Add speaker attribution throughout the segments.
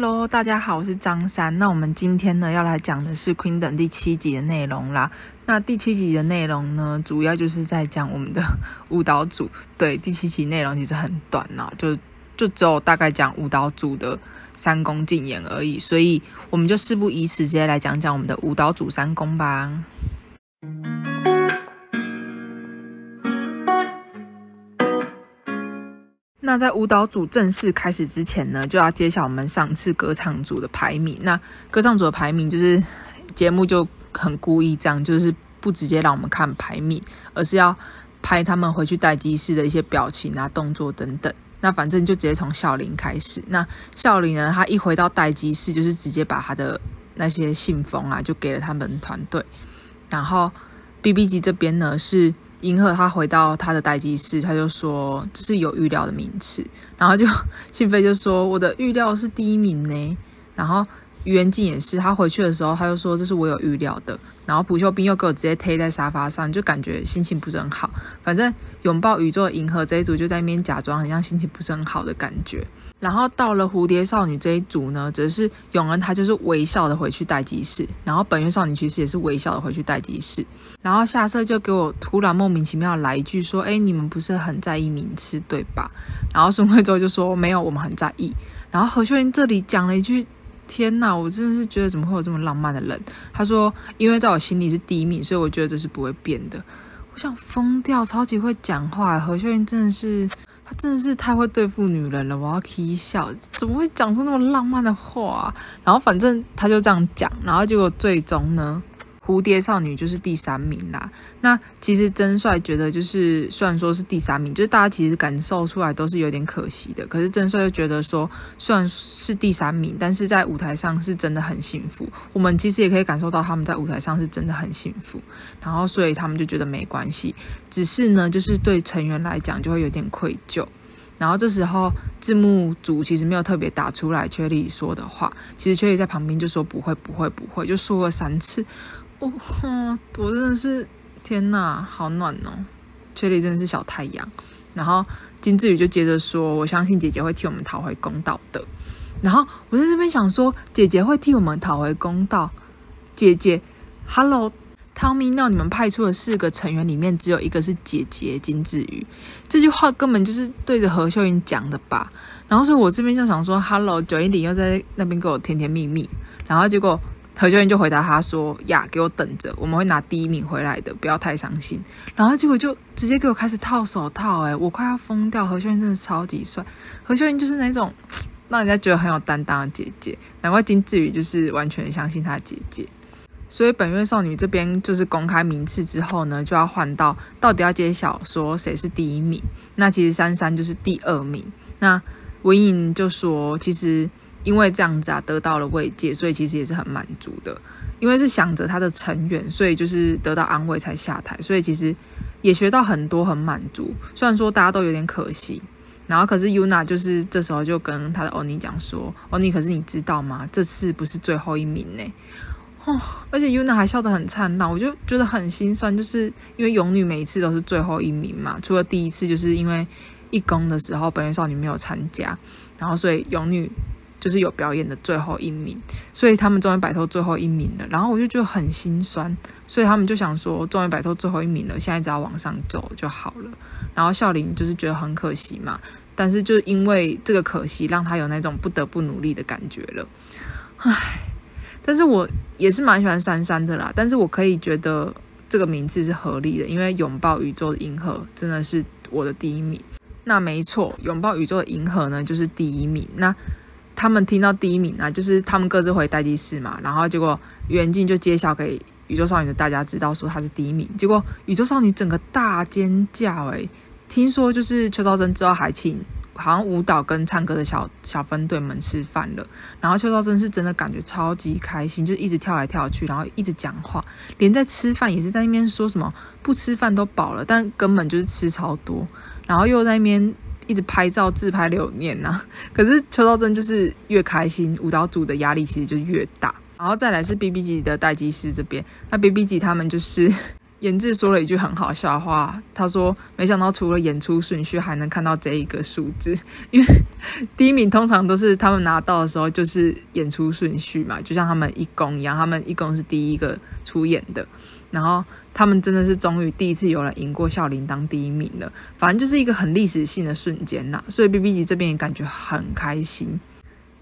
Speaker 1: Hello，大家好，我是张珊。那我们今天呢要来讲的是《Queen》第七集的内容啦。那第七集的内容呢，主要就是在讲我们的舞蹈组。对，第七集内容其实很短呐，就就只有大概讲舞蹈组的三公竞演而已。所以我们就事不宜迟，直接来讲讲我们的舞蹈组三公吧。那在舞蹈组正式开始之前呢，就要揭晓我们上次歌唱组的排名。那歌唱组的排名就是节目就很故意这样，就是不直接让我们看排名，而是要拍他们回去待机室的一些表情啊、动作等等。那反正就直接从孝琳开始。那孝琳呢，他一回到待机室，就是直接把他的那些信封啊，就给了他们团队。然后 BB 级这边呢是。银赫他回到他的待机室，他就说这是有预料的名次，然后就信飞就说我的预料是第一名呢，然后于元静也是，他回去的时候他就说这是我有预料的，然后朴秀彬又给我直接贴在沙发上，就感觉心情不是很好，反正拥抱宇宙的银河这一组就在那边假装很像心情不是很好的感觉。然后到了蝴蝶少女这一组呢，则是永恩她就是微笑的回去待机室，然后本月少女其实也是微笑的回去待机室，然后夏瑟就给我突然莫名其妙来一句说：“哎，你们不是很在意名次对吧？”然后孙慧洲就说：“没有，我们很在意。”然后何秀英这里讲了一句：“天哪，我真的是觉得怎么会有这么浪漫的人？”他说：“因为在我心里是第一名，所以我觉得这是不会变的。”我想疯掉，超级会讲话，何秀英真的是。他真的是太会对付女人了，我要起笑，怎么会讲出那么浪漫的话？然后反正他就这样讲，然后结果最终呢？蝴蝶少女就是第三名啦。那其实真帅觉得，就是虽然说是第三名，就是大家其实感受出来都是有点可惜的。可是真帅又觉得说，虽然是第三名，但是在舞台上是真的很幸福。我们其实也可以感受到他们在舞台上是真的很幸福。然后所以他们就觉得没关系，只是呢，就是对成员来讲就会有点愧疚。然后这时候字幕组其实没有特别打出来缺莉说的话，其实缺莉在旁边就说不会不会不会，就说了三次。哦哼，我真的是天哪，好暖哦！缺莉真的是小太阳。然后金智宇就接着说：“我相信姐姐会替我们讨回公道的。”然后我在这边想说：“姐姐会替我们讨回公道？”姐姐，Hello，Tell me now，你们派出的四个成员里面只有一个是姐姐金智宇，这句话根本就是对着何秀云讲的吧？然后所以我这边就想说：“Hello，九一零又在那边给我甜甜蜜蜜。”然后结果。何秀云就回答他说：“呀，给我等着，我们会拿第一名回来的，不要太伤心。”然后结果就直接给我开始套手套，诶，我快要疯掉。何秀云真的超级帅，何秀云就是那种让人家觉得很有担当的姐姐，难怪金智宇就是完全相信她姐姐。所以本月少女这边就是公开名次之后呢，就要换到到底要揭晓说谁是第一名。那其实珊珊就是第二名。那文颖就说其实。因为这样子啊，得到了慰藉，所以其实也是很满足的。因为是想着他的成员，所以就是得到安慰才下台，所以其实也学到很多，很满足。虽然说大家都有点可惜，然后可是 Yuna 就是这时候就跟他的欧尼讲说：“欧尼，可是你知道吗？这次不是最后一名呢。”哦，而且 Yuna 还笑得很灿烂，我就觉得很心酸，就是因为勇女每一次都是最后一名嘛，除了第一次就是因为一公的时候本月少女没有参加，然后所以勇女。就是有表演的最后一名，所以他们终于摆脱最后一名了。然后我就觉得很心酸，所以他们就想说，终于摆脱最后一名了，现在只要往上走就好了。然后孝林就是觉得很可惜嘛，但是就因为这个可惜，让他有那种不得不努力的感觉了。唉，但是我也是蛮喜欢珊珊的啦。但是我可以觉得这个名字是合理的，因为拥抱宇宙的银河真的是我的第一名。那没错，拥抱宇宙的银河呢就是第一名。那他们听到第一名啊，就是他们各自回待机室嘛，然后结果袁静就揭晓给宇宙少女的大家知道说她是第一名，结果宇宙少女整个大尖叫诶，听说就是邱兆珍之后还请好像舞蹈跟唱歌的小小分队们吃饭了，然后邱兆珍是真的感觉超级开心，就一直跳来跳去，然后一直讲话，连在吃饭也是在那边说什么不吃饭都饱了，但根本就是吃超多，然后又在那边。一直拍照自拍留念呐、啊，可是邱道真就是越开心，舞蹈组的压力其实就越大。然后再来是 BB 级的待机师这边，那 BB 级他们就是 研志说了一句很好笑话，他说：“没想到除了演出顺序，还能看到这一个数字。因为 第一名通常都是他们拿到的时候就是演出顺序嘛，就像他们一公一样，他们一公是第一个出演的，然后他们真的是终于第一次有人赢过笑林当第一名了。反正就是一个很历史性的瞬间呐，所以 BBG 这边也感觉很开心。”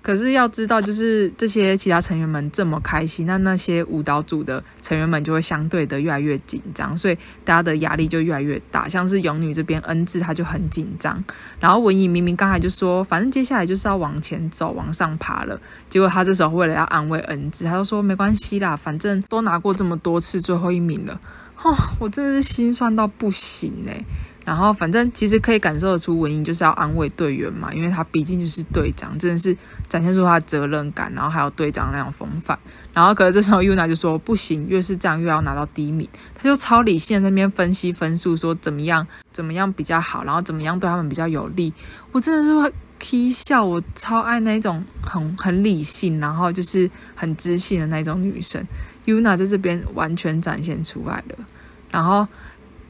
Speaker 1: 可是要知道，就是这些其他成员们这么开心，那那些舞蹈组的成员们就会相对的越来越紧张，所以大家的压力就越来越大。像是勇女这边恩智，她就很紧张。然后文艺明明刚才就说，反正接下来就是要往前走，往上爬了。结果她这时候为了要安慰恩智，她就说没关系啦，反正都拿过这么多次最后一名了。哦，我真的是心酸到不行欸。然后，反正其实可以感受得出，文英就是要安慰队员嘛，因为他毕竟就是队长，真的是展现出他的责任感，然后还有队长那种风范。然后，可是这时候 Yuna 就说不行，越是这样越要拿到第一名。他就超理性的在那边分析分数，说怎么样怎么样比较好，然后怎么样对他们比较有利。我真的是会 k 笑，我超爱那种很很理性，然后就是很知性的那种女生。Yuna 在这边完全展现出来了，然后。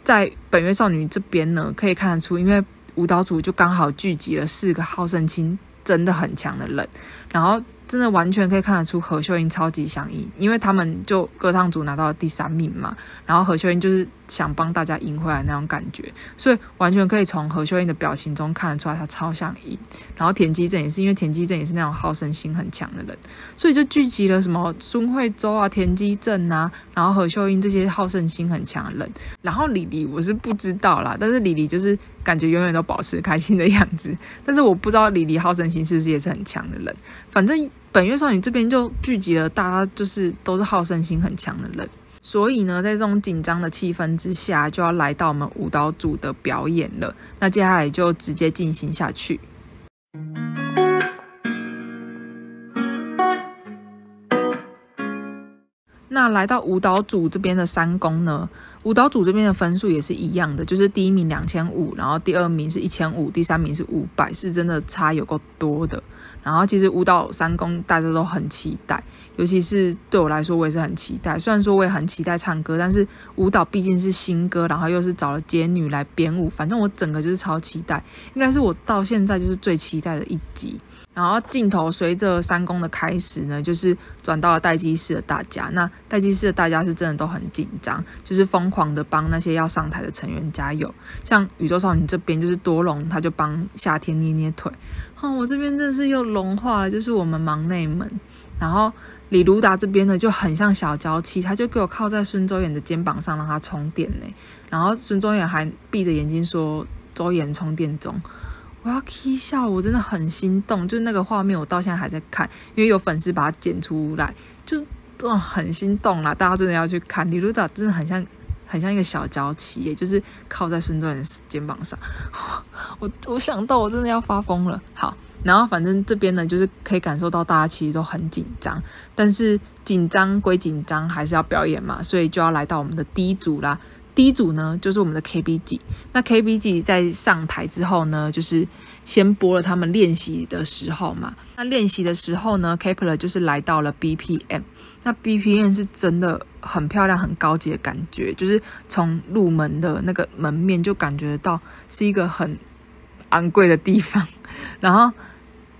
Speaker 1: 在本月少女这边呢，可以看得出，因为舞蹈组就刚好聚集了四个好胜心真的很强的人，然后。真的完全可以看得出何秀英超级想赢，因为他们就歌唱组拿到了第三名嘛，然后何秀英就是想帮大家赢回来那种感觉，所以完全可以从何秀英的表情中看得出来，她超想赢。然后田基正也是，因为田基正也是那种好胜心很强的人，所以就聚集了什么孙慧周啊、田基正啊，然后何秀英这些好胜心很强的人。然后李黎我是不知道啦，但是李黎就是感觉永远都保持开心的样子，但是我不知道李黎好胜心是不是也是很强的人，反正。本月少女这边就聚集了大家，就是都是好胜心很强的人，所以呢，在这种紧张的气氛之下，就要来到我们舞蹈组的表演了。那接下来就直接进行下去。那来到舞蹈组这边的三公呢，舞蹈组这边的分数也是一样的，就是第一名两千五，然后第二名是一千五，第三名是五百，是真的差有够多的。然后其实舞蹈三公大家都很期待，尤其是对我来说，我也是很期待。虽然说我也很期待唱歌，但是舞蹈毕竟是新歌，然后又是找了街女来编舞，反正我整个就是超期待，应该是我到现在就是最期待的一集。然后镜头随着三公的开始呢，就是转到了待机室的大家。那待机室的大家是真的都很紧张，就是疯狂的帮那些要上台的成员加油。像宇宙少女这边，就是多龙，他就帮夏天捏捏腿。哦，我这边真的是又融化了，就是我们忙内们。然后李如达这边呢，就很像小娇妻，他就给我靠在孙周妍的肩膀上让他充电呢。然后孙周妍还闭着眼睛说：“周妍充电中。”我要 k 笑，我真的很心动，就是那个画面，我到现在还在看，因为有粉丝把它剪出来，就是这种很心动啦。大家真的要去看，李露达真的很像，很像一个小娇妻耶，就是靠在孙中仁肩膀上。我我想到我真的要发疯了。好，然后反正这边呢，就是可以感受到大家其实都很紧张，但是紧张归紧张，还是要表演嘛，所以就要来到我们的第一组啦。第一组呢，就是我们的 KBG。那 KBG 在上台之后呢，就是先播了他们练习的时候嘛。那练习的时候呢，Kepler 就是来到了 BPM。那 BPM 是真的很漂亮、很高级的感觉，就是从入门的那个门面就感觉到是一个很昂贵的地方。然后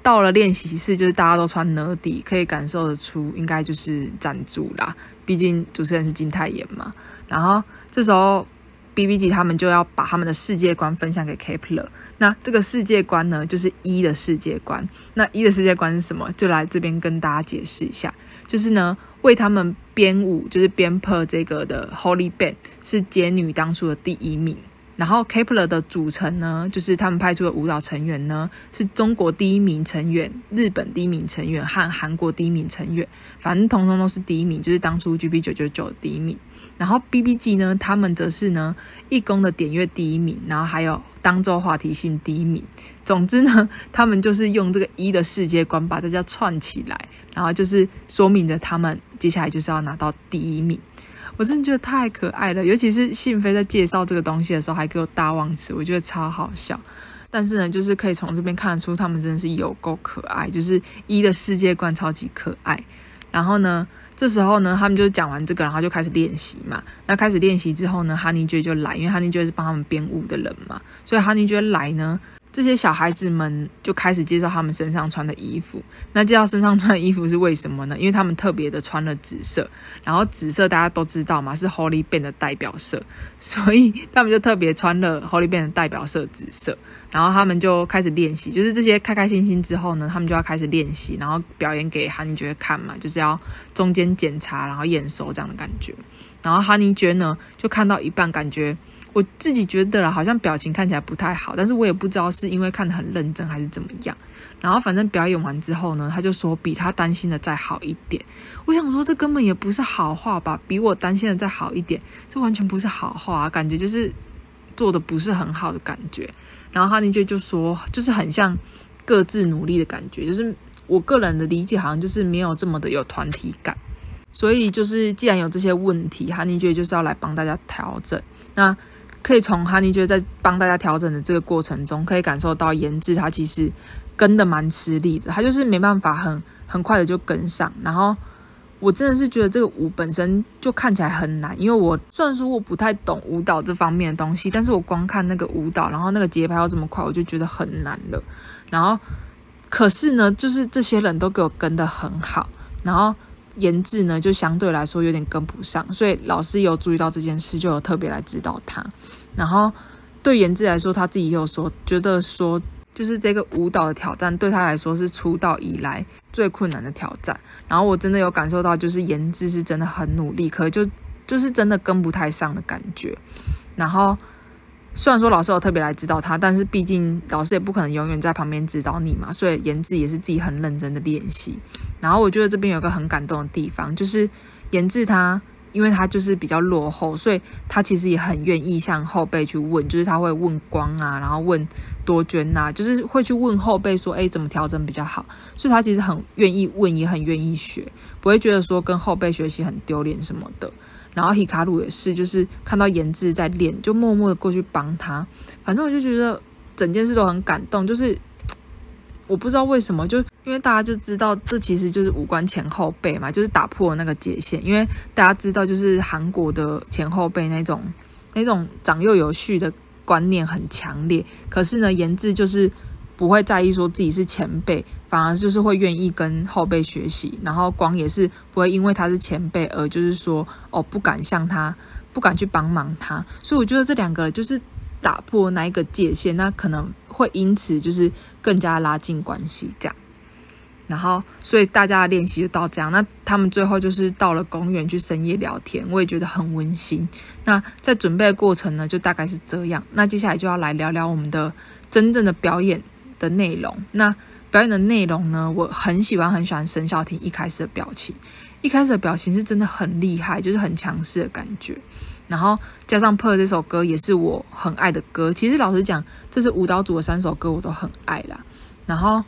Speaker 1: 到了练习室，就是大家都穿 n 底，可以感受得出应该就是赞助啦。毕竟主持人是金泰妍嘛。然后这时候，BBG 他们就要把他们的世界观分享给 Kepler。那这个世界观呢，就是一的世界观。那一的世界观是什么？就来这边跟大家解释一下。就是呢，为他们编舞，就是编破这个的 Holy Band 是杰女当初的第一名。然后 Kepler 的组成呢，就是他们派出的舞蹈成员呢，是中国第一名成员、日本第一名成员和韩国第一名成员，反正统统都是第一名，就是当初 GB 九九九第一名。然后 BBG 呢，他们则是呢义工的点阅第一名，然后还有当周话题性第一名。总之呢，他们就是用这个一的世界观把大家串起来，然后就是说明着他们接下来就是要拿到第一名。我真的觉得太可爱了，尤其是信飞在介绍这个东西的时候，还给我大忘词，我觉得超好笑。但是呢，就是可以从这边看得出，他们真的是有够可爱，就是一的世界观超级可爱。然后呢，这时候呢，他们就讲完这个，然后就开始练习嘛。那开始练习之后呢，哈尼爵就来，因为哈尼爵是帮他们编舞的人嘛，所以哈尼爵来呢。这些小孩子们就开始介绍他们身上穿的衣服。那介绍身上穿的衣服是为什么呢？因为他们特别的穿了紫色，然后紫色大家都知道嘛，是 Holy Band 的代表色，所以他们就特别穿了 Holy Band 的代表色紫色。然后他们就开始练习，就是这些开开心心之后呢，他们就要开始练习，然后表演给哈尼爵看嘛，就是要中间检查，然后验收这样的感觉。然后哈尼爵呢，就看到一半，感觉。我自己觉得了，好像表情看起来不太好，但是我也不知道是因为看得很认真还是怎么样。然后反正表演完之后呢，他就说比他担心的再好一点。我想说这根本也不是好话吧，比我担心的再好一点，这完全不是好话啊，感觉就是做的不是很好的感觉。然后哈尼爵就说，就是很像各自努力的感觉，就是我个人的理解好像就是没有这么的有团体感。所以就是既然有这些问题，哈尼爵就是要来帮大家调整。那可以从哈尼觉得在帮大家调整的这个过程中，可以感受到颜志他其实跟的蛮吃力的，他就是没办法很很快的就跟上。然后我真的是觉得这个舞本身就看起来很难，因为我虽然说我不太懂舞蹈这方面的东西，但是我光看那个舞蹈，然后那个节拍要这么快，我就觉得很难了。然后可是呢，就是这些人都给我跟得很好，然后。颜志呢，就相对来说有点跟不上，所以老师有注意到这件事，就有特别来指导他。然后对颜志来说，他自己也有说，觉得说就是这个舞蹈的挑战对他来说是出道以来最困难的挑战。然后我真的有感受到，就是颜志是真的很努力，可就就是真的跟不太上的感觉。然后。虽然说老师有特别来指导他，但是毕竟老师也不可能永远在旁边指导你嘛，所以颜志也是自己很认真的练习。然后我觉得这边有个很感动的地方，就是颜志他，因为他就是比较落后，所以他其实也很愿意向后辈去问，就是他会问光啊，然后问多娟、啊，就是会去问后辈说，哎，怎么调整比较好？所以他其实很愿意问，也很愿意学，不会觉得说跟后辈学习很丢脸什么的。然后希卡鲁也是，就是看到颜志在练，就默默的过去帮他。反正我就觉得整件事都很感动，就是我不知道为什么，就因为大家就知道这其实就是无关前后辈嘛，就是打破了那个界限。因为大家知道，就是韩国的前后辈那种那种长幼有序的观念很强烈。可是呢，颜志就是。不会在意说自己是前辈，反而就是会愿意跟后辈学习。然后光也是不会因为他是前辈而就是说哦，不敢向他，不敢去帮忙他。所以我觉得这两个就是打破那一个界限，那可能会因此就是更加拉近关系这样。然后所以大家的练习就到这样。那他们最后就是到了公园去深夜聊天，我也觉得很温馨。那在准备的过程呢，就大概是这样。那接下来就要来聊聊我们的真正的表演。的内容，那表演的内容呢？我很喜欢，很喜欢沈小婷一开始的表情，一开始的表情是真的很厉害，就是很强势的感觉。然后加上《Per》这首歌也是我很爱的歌。其实老实讲，这是舞蹈组的三首歌我都很爱啦。然后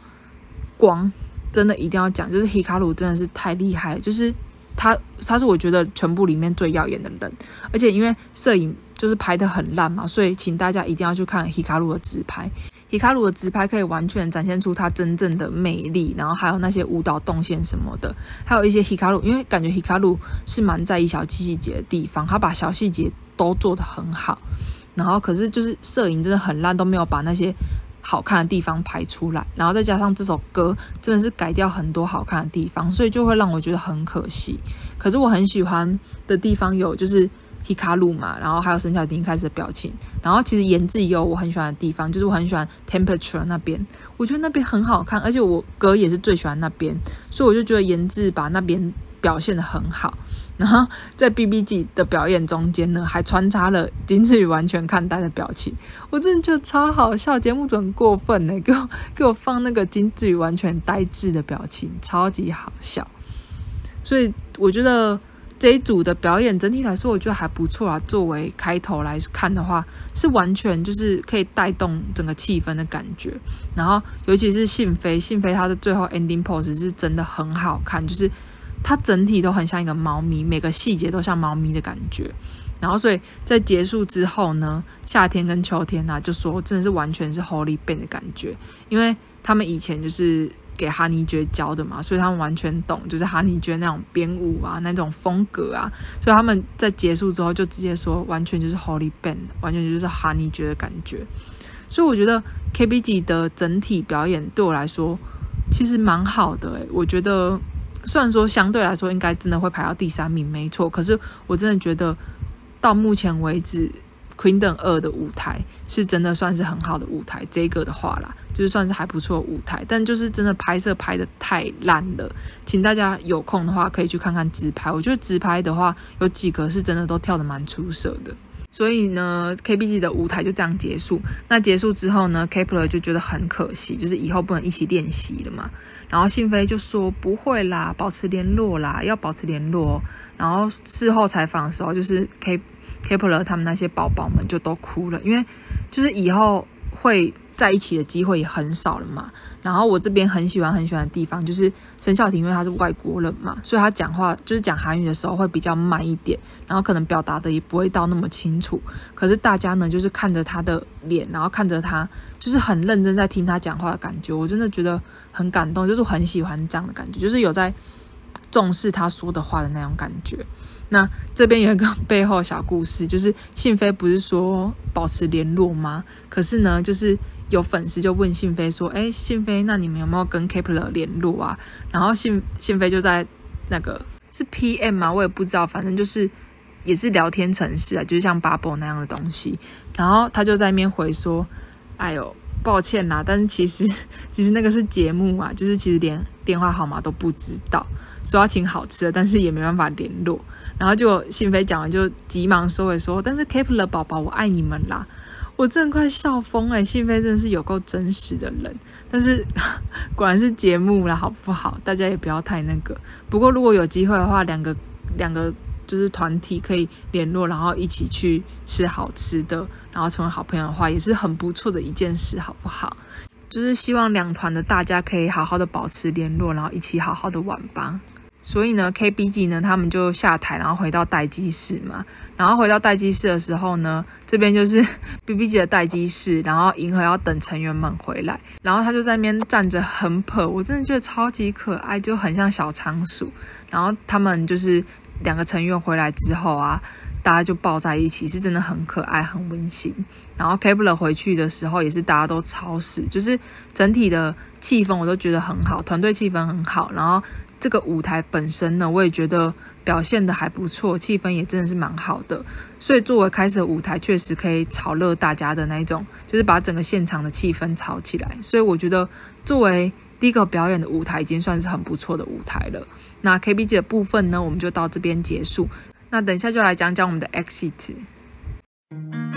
Speaker 1: 光真的一定要讲，就是希卡鲁真的是太厉害了，就是他他是我觉得全部里面最耀眼的人，而且因为摄影就是拍得很烂嘛，所以请大家一定要去看希卡鲁的直拍。皮卡鲁的直拍可以完全展现出他真正的魅力，然后还有那些舞蹈动线什么的，还有一些皮卡鲁，因为感觉皮卡鲁是蛮在意小细节的地方，他把小细节都做得很好，然后可是就是摄影真的很烂，都没有把那些好看的地方拍出来，然后再加上这首歌真的是改掉很多好看的地方，所以就会让我觉得很可惜。可是我很喜欢的地方有就是。希卡鲁嘛，然后还有沈小婷一开始的表情，然后其实颜志也有我很喜欢的地方，就是我很喜欢 Temperature 那边，我觉得那边很好看，而且我哥也是最喜欢那边，所以我就觉得颜志把那边表现得很好。然后在 BBG 的表演中间呢，还穿插了金志宇完全看呆的表情，我真的觉得超好笑。节目组很过分呢，给我给我放那个金志宇完全呆滞的表情，超级好笑。所以我觉得。这一组的表演整体来说，我觉得还不错啊。作为开头来看的话，是完全就是可以带动整个气氛的感觉。然后，尤其是信飞，信飞他的最后 ending pose 是真的很好看，就是他整体都很像一个猫咪，每个细节都像猫咪的感觉。然后，所以在结束之后呢，夏天跟秋天呢、就说真的是完全是 Holy Band 的感觉，因为他们以前就是。给哈尼爵教的嘛，所以他们完全懂，就是哈尼爵那种编舞啊，那种风格啊，所以他们在结束之后就直接说，完全就是 Holy Band，完全就是哈尼爵的感觉。所以我觉得 KBG 的整体表演对我来说其实蛮好的诶，我觉得虽然说相对来说应该真的会排到第三名，没错，可是我真的觉得到目前为止。Queendom 二的舞台是真的算是很好的舞台，这个的话啦，就是算是还不错舞台，但就是真的拍摄拍得太烂了，请大家有空的话可以去看看直拍。我觉得直拍的话，有几个是真的都跳得蛮出色的。所以呢，KBG 的舞台就这样结束。那结束之后呢，Kepler 就觉得很可惜，就是以后不能一起练习了嘛。然后信飞就说不会啦，保持联络啦，要保持联络。然后事后采访的时候，就是 K Kepler 他们那些宝宝们就都哭了，因为就是以后会在一起的机会也很少了嘛。然后我这边很喜欢很喜欢的地方就是申孝廷，因为他是外国人嘛，所以他讲话就是讲韩语的时候会比较慢一点，然后可能表达的也不会到那么清楚。可是大家呢，就是看着他的脸，然后看着他，就是很认真在听他讲话的感觉，我真的觉得很感动，就是很喜欢这样的感觉，就是有在重视他说的话的那种感觉。那这边有一个背后小故事，就是信飞不是说保持联络吗？可是呢，就是有粉丝就问信飞说：“哎，信飞，那你们有没有跟 Kepler 联络啊？”然后信信飞就在那个是 PM 吗？我也不知道，反正就是也是聊天程式啊，就是像 Bubble 那样的东西。然后他就在那边回说：“哎呦。”抱歉啦，但是其实 其实那个是节目啊，就是其实连电话号码都不知道，说要请好吃的，但是也没办法联络。然后就信飞讲完就急忙收尾说：“但是 Kep1er 宝宝，我爱你们啦！”我真的快笑疯了，信飞真的是有够真实的人。但是 果然是节目啦，好不好？大家也不要太那个。不过如果有机会的话，两个两个。就是团体可以联络，然后一起去吃好吃的，然后成为好朋友的话，也是很不错的一件事，好不好？就是希望两团的大家可以好好的保持联络，然后一起好好的玩吧。所以呢，KBG 呢，他们就下台，然后回到待机室嘛。然后回到待机室的时候呢，这边就是 BBG 的待机室，然后银河要等成员们回来，然后他就在那边站着很捧，我真的觉得超级可爱，就很像小仓鼠。然后他们就是。两个成员回来之后啊，大家就抱在一起，是真的很可爱、很温馨。然后 Kep1er 回去的时候，也是大家都超死，就是整体的气氛我都觉得很好，团队气氛很好。然后这个舞台本身呢，我也觉得表现得还不错，气氛也真的是蛮好的。所以作为开始的舞台，确实可以炒热大家的那种，就是把整个现场的气氛炒起来。所以我觉得作为第一个表演的舞台已经算是很不错的舞台了。那 KBG 的部分呢，我们就到这边结束。那等一下就来讲讲我们的 EXIT。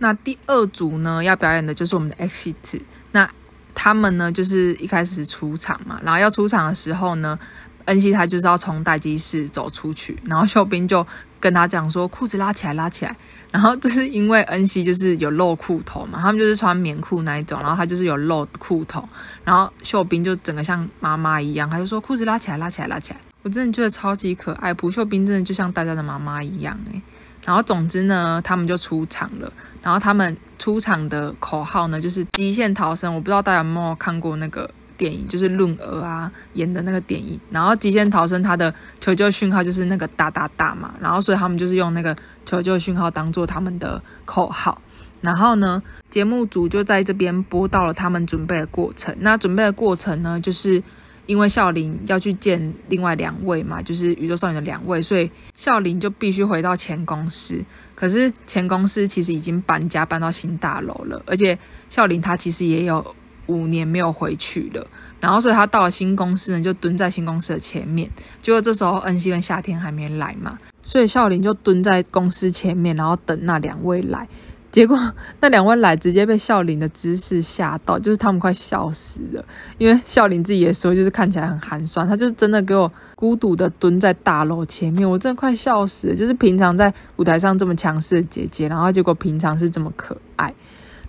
Speaker 1: 那第二组呢，要表演的就是我们的 EXIT。那他们呢，就是一开始出场嘛，然后要出场的时候呢。恩熙他就是要从待机室走出去，然后秀彬就跟他讲说，裤子拉起来，拉起来。然后这是因为恩熙就是有露裤头嘛，他们就是穿棉裤那一种，然后他就是有露裤头，然后秀彬就整个像妈妈一样，他就说裤子拉起来，拉起来，拉起来。我真的觉得超级可爱，朴秀彬真的就像大家的妈妈一样诶。然后总之呢，他们就出场了，然后他们出场的口号呢就是极限逃生，我不知道大家有没有看过那个。电影就是论娥啊演的那个电影，然后《极限逃生》它的求救讯号就是那个哒哒哒嘛，然后所以他们就是用那个求救讯号当做他们的口号，然后呢，节目组就在这边播到了他们准备的过程。那准备的过程呢，就是因为孝琳要去见另外两位嘛，就是宇宙少女的两位，所以孝琳就必须回到前公司。可是前公司其实已经搬家搬到新大楼了，而且孝琳她其实也有。五年没有回去了，然后所以他到了新公司呢，就蹲在新公司的前面。结果这时候恩熙跟夏天还没来嘛，所以孝琳就蹲在公司前面，然后等那两位来。结果那两位来，直接被孝琳的姿势吓到，就是他们快笑死了。因为孝琳自己也说，就是看起来很寒酸，他就真的给我孤独的蹲在大楼前面，我真的快笑死了。就是平常在舞台上这么强势的姐姐，然后结果平常是这么可爱。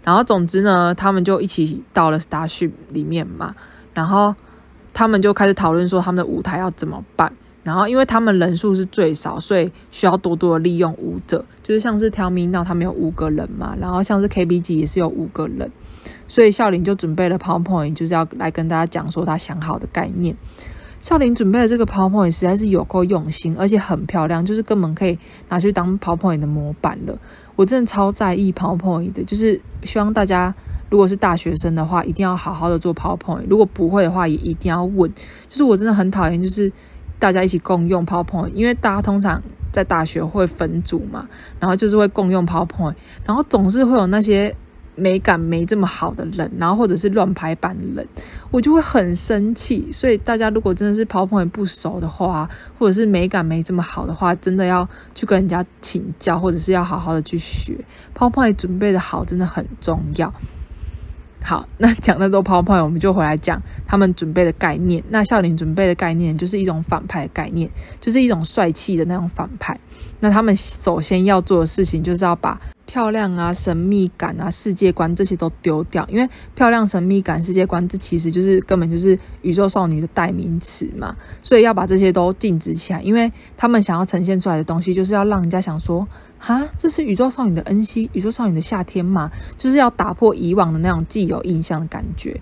Speaker 1: 然后总之呢，他们就一起到了 Starship 里面嘛，然后他们就开始讨论说他们的舞台要怎么办。然后因为他们人数是最少，所以需要多多的利用舞者，就是像是 Tell Me Now 他们有五个人嘛，然后像是 KBG 也是有五个人，所以孝林就准备了 PowerPoint，就是要来跟大家讲说他想好的概念。孝林准备的这个 PowerPoint 实在是有够用心，而且很漂亮，就是根本可以拿去当 PowerPoint 的模板了。我真的超在意 PowerPoint 的，就是希望大家如果是大学生的话，一定要好好的做 PowerPoint。如果不会的话，也一定要问。就是我真的很讨厌，就是大家一起共用 PowerPoint，因为大家通常在大学会分组嘛，然后就是会共用 PowerPoint，然后总是会有那些。美感没这么好的人，然后或者是乱排版的人，我就会很生气。所以大家如果真的是 PowerPoint 不熟的话，或者是美感没这么好的话，真的要去跟人家请教，或者是要好好的去学 PowerPoint 准备的好，真的很重要。好，那讲那么多 PowerPoint，我们就回来讲他们准备的概念。那孝琳准备的概念就是一种反派的概念，就是一种帅气的那种反派。那他们首先要做的事情，就是要把漂亮啊、神秘感啊、世界观这些都丢掉，因为漂亮、神秘感、世界观这其实就是根本就是宇宙少女的代名词嘛，所以要把这些都禁止起来，因为他们想要呈现出来的东西就是要让人家想说，哈，这是宇宙少女的恩熙，宇宙少女的夏天嘛，就是要打破以往的那种既有印象的感觉，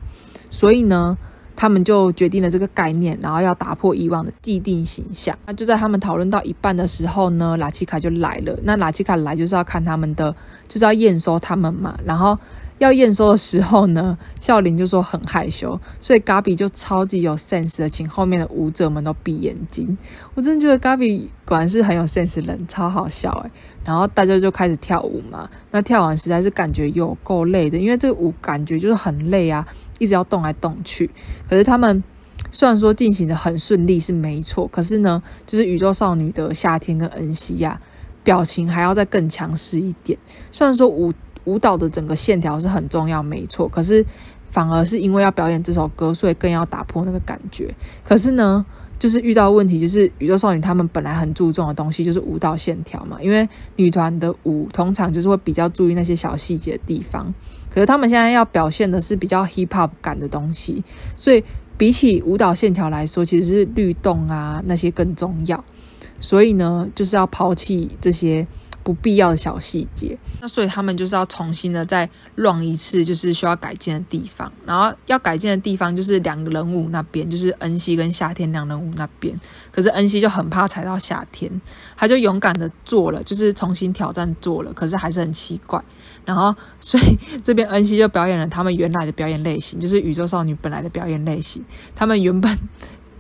Speaker 1: 所以呢。他们就决定了这个概念，然后要打破以往的既定形象。那就在他们讨论到一半的时候呢，拉奇卡就来了。那拉奇卡来就是要看他们的，就是要验收他们嘛。然后要验收的时候呢，孝琳就说很害羞，所以嘎比就超级有 sense 的，请后面的舞者们都闭眼睛。我真的觉得嘎比果然是很有 sense 人，超好笑诶。然后大家就开始跳舞嘛。那跳完实在是感觉有够累的，因为这个舞感觉就是很累啊。一直要动来动去，可是他们虽然说进行的很顺利是没错，可是呢，就是宇宙少女的夏天跟恩熙亚表情还要再更强势一点。虽然说舞舞蹈的整个线条是很重要，没错，可是反而是因为要表演这首歌，所以更要打破那个感觉。可是呢，就是遇到问题，就是宇宙少女他们本来很注重的东西就是舞蹈线条嘛，因为女团的舞通常就是会比较注意那些小细节的地方。可是他们现在要表现的是比较 hip hop 感的东西，所以比起舞蹈线条来说，其实是律动啊那些更重要。所以呢，就是要抛弃这些不必要的小细节。那所以他们就是要重新的再乱一次，就是需要改进的地方。然后要改进的地方就是两个人物那边，就是恩熙跟夏天两人物那边。可是恩熙就很怕踩到夏天，他就勇敢的做了，就是重新挑战做了，可是还是很奇怪。然后，所以这边恩熙就表演了他们原来的表演类型，就是宇宙少女本来的表演类型。他们原本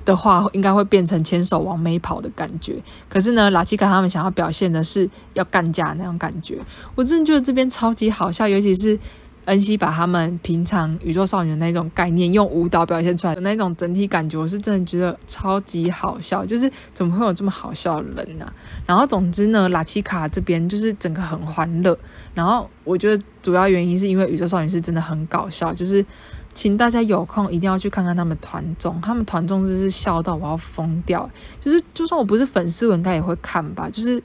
Speaker 1: 的话应该会变成牵手往美跑的感觉，可是呢，拉奇卡他们想要表现的是要干架那种感觉。我真的觉得这边超级好笑，尤其是。恩熙把他们平常宇宙少女的那种概念用舞蹈表现出来的那种整体感觉，我是真的觉得超级好笑。就是怎么会有这么好笑的人呢、然后总之呢，拉奇卡这边就是整个很欢乐。然后我觉得主要原因是因为宇宙少女是真的很搞笑，就是请大家有空一定要去看看他们团综，他们团综就是笑到我要疯掉。就是就算我不是粉丝，我应该也会看吧。就是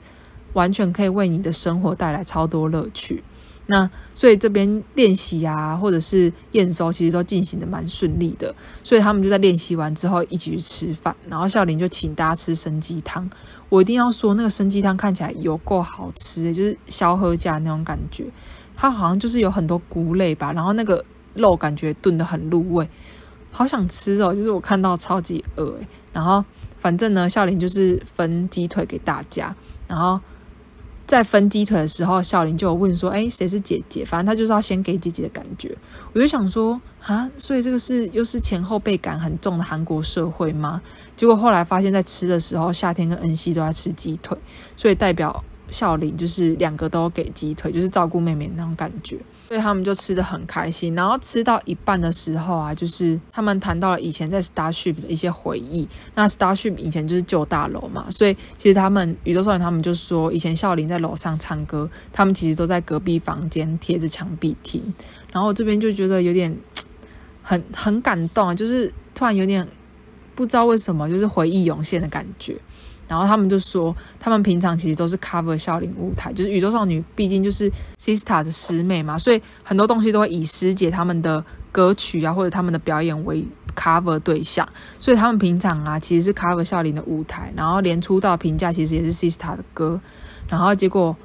Speaker 1: 完全可以为你的生活带来超多乐趣。那所以这边练习啊，或者是验收，其实都进行的蛮顺利的。所以他们就在练习完之后一起去吃饭，然后孝林就请大家吃生鸡汤。我一定要说，那个生鸡汤看起来有够好吃，就是消喝价那种感觉。它好像就是有很多菇类吧，然后那个肉感觉炖得很入味，好想吃哦！就是我看到超级饿诶。然后反正呢，孝琳就是分鸡腿给大家，然后。在分鸡腿的时候，孝琳就有问说：“哎，谁是姐姐？”反正他就是要先给姐姐的感觉。我就想说，啊，所以这个是又是前后辈感很重的韩国社会吗？结果后来发现，在吃的时候，夏天跟恩熙都在吃鸡腿，所以代表。孝琳就是两个都给鸡腿，就是照顾妹妹那种感觉，所以他们就吃的很开心。然后吃到一半的时候啊，就是他们谈到了以前在 Starship 的一些回忆。那 Starship 以前就是旧大楼嘛，所以其实他们宇宙少年他们就说，以前孝琳在楼上唱歌，他们其实都在隔壁房间贴着墙壁听。然后我这边就觉得有点很很感动啊，就是突然有点不知道为什么，就是回忆涌现的感觉。然后他们就说，他们平常其实都是 cover 笑林舞台，就是宇宙少女毕竟就是 Sista 的师妹嘛，所以很多东西都会以师姐他们的歌曲啊或者他们的表演为 cover 对象，所以他们平常啊其实是 cover 笑林的舞台，然后连出道评价其实也是 Sista 的歌，然后结果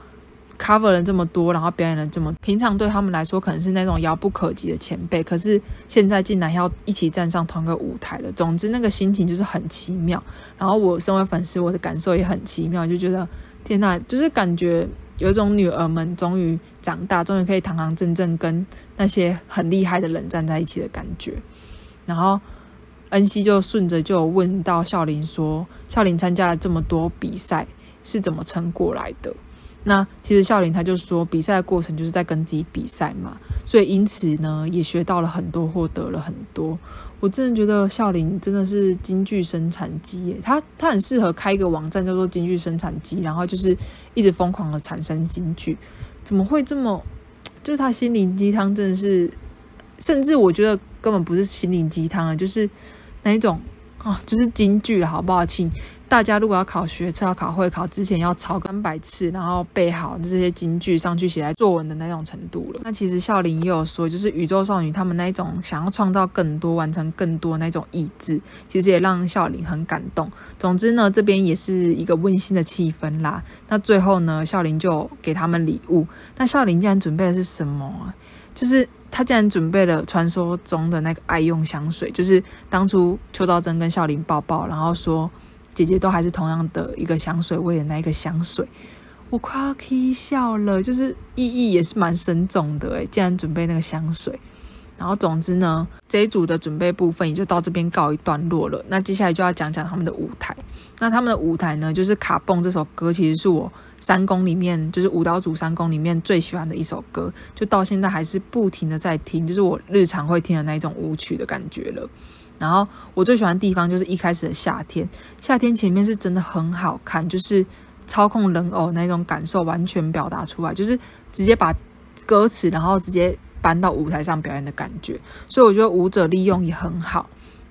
Speaker 1: cover 了这么多，然后表演了这么，平常对他们来说可能是那种遥不可及的前辈，可是现在竟然要一起站上同一个舞台了。总之那个心情就是很奇妙，然后我身为粉丝，我的感受也很奇妙，就觉得天呐，就是感觉。有一种女儿们终于长大，终于可以堂堂正正跟那些很厉害的人站在一起的感觉。然后恩熙就顺着就问到孝琳说：“孝琳参加了这么多比赛，是怎么撑过来的？”那其实孝林他就说，比赛的过程就是在跟自己比赛嘛，所以因此呢，也学到了很多，获得了很多。我真的觉得孝林真的是京剧生产机耶，她她很适合开一个网站叫做京剧生产机，然后就是一直疯狂的产生京剧。怎么会这么？就是他心灵鸡汤真的是，甚至我觉得根本不是心灵鸡汤啊，就是那一种。哦，就是金句了，好不好？请大家如果要考学测、要考会考之前，要抄三百次，然后背好这些金句上去写在作文的那种程度了。那其实孝林也有说，就是宇宙少女她们那一种想要创造更多、完成更多那种意志，其实也让孝林很感动。总之呢，这边也是一个温馨的气氛啦。那最后呢，孝林就给他们礼物。那孝林竟然准备的是什么？就是。他竟然准备了传说中的那个爱用香水，就是当初邱兆珍跟孝琳抱抱，然后说姐姐都还是同样的一个香水味的那一个香水，我快要可以笑了，就是意义也是蛮深重的诶，竟然准备那个香水。然后，总之呢，这一组的准备部分也就到这边告一段落了。那接下来就要讲讲他们的舞台。那他们的舞台呢，就是《卡蹦》这首歌，其实是我三公里面，就是舞蹈组三公里面最喜欢的一首歌，就到现在还是不停的在听，就是我日常会听的那一种舞曲的感觉了。然后我最喜欢的地方就是一开始的夏天，夏天前面是真的很好看，就是操控人偶那种感受完全表达出来，就是直接把歌词，然后直接。搬到舞台上表演的感觉，所以我觉得舞者利用也很好。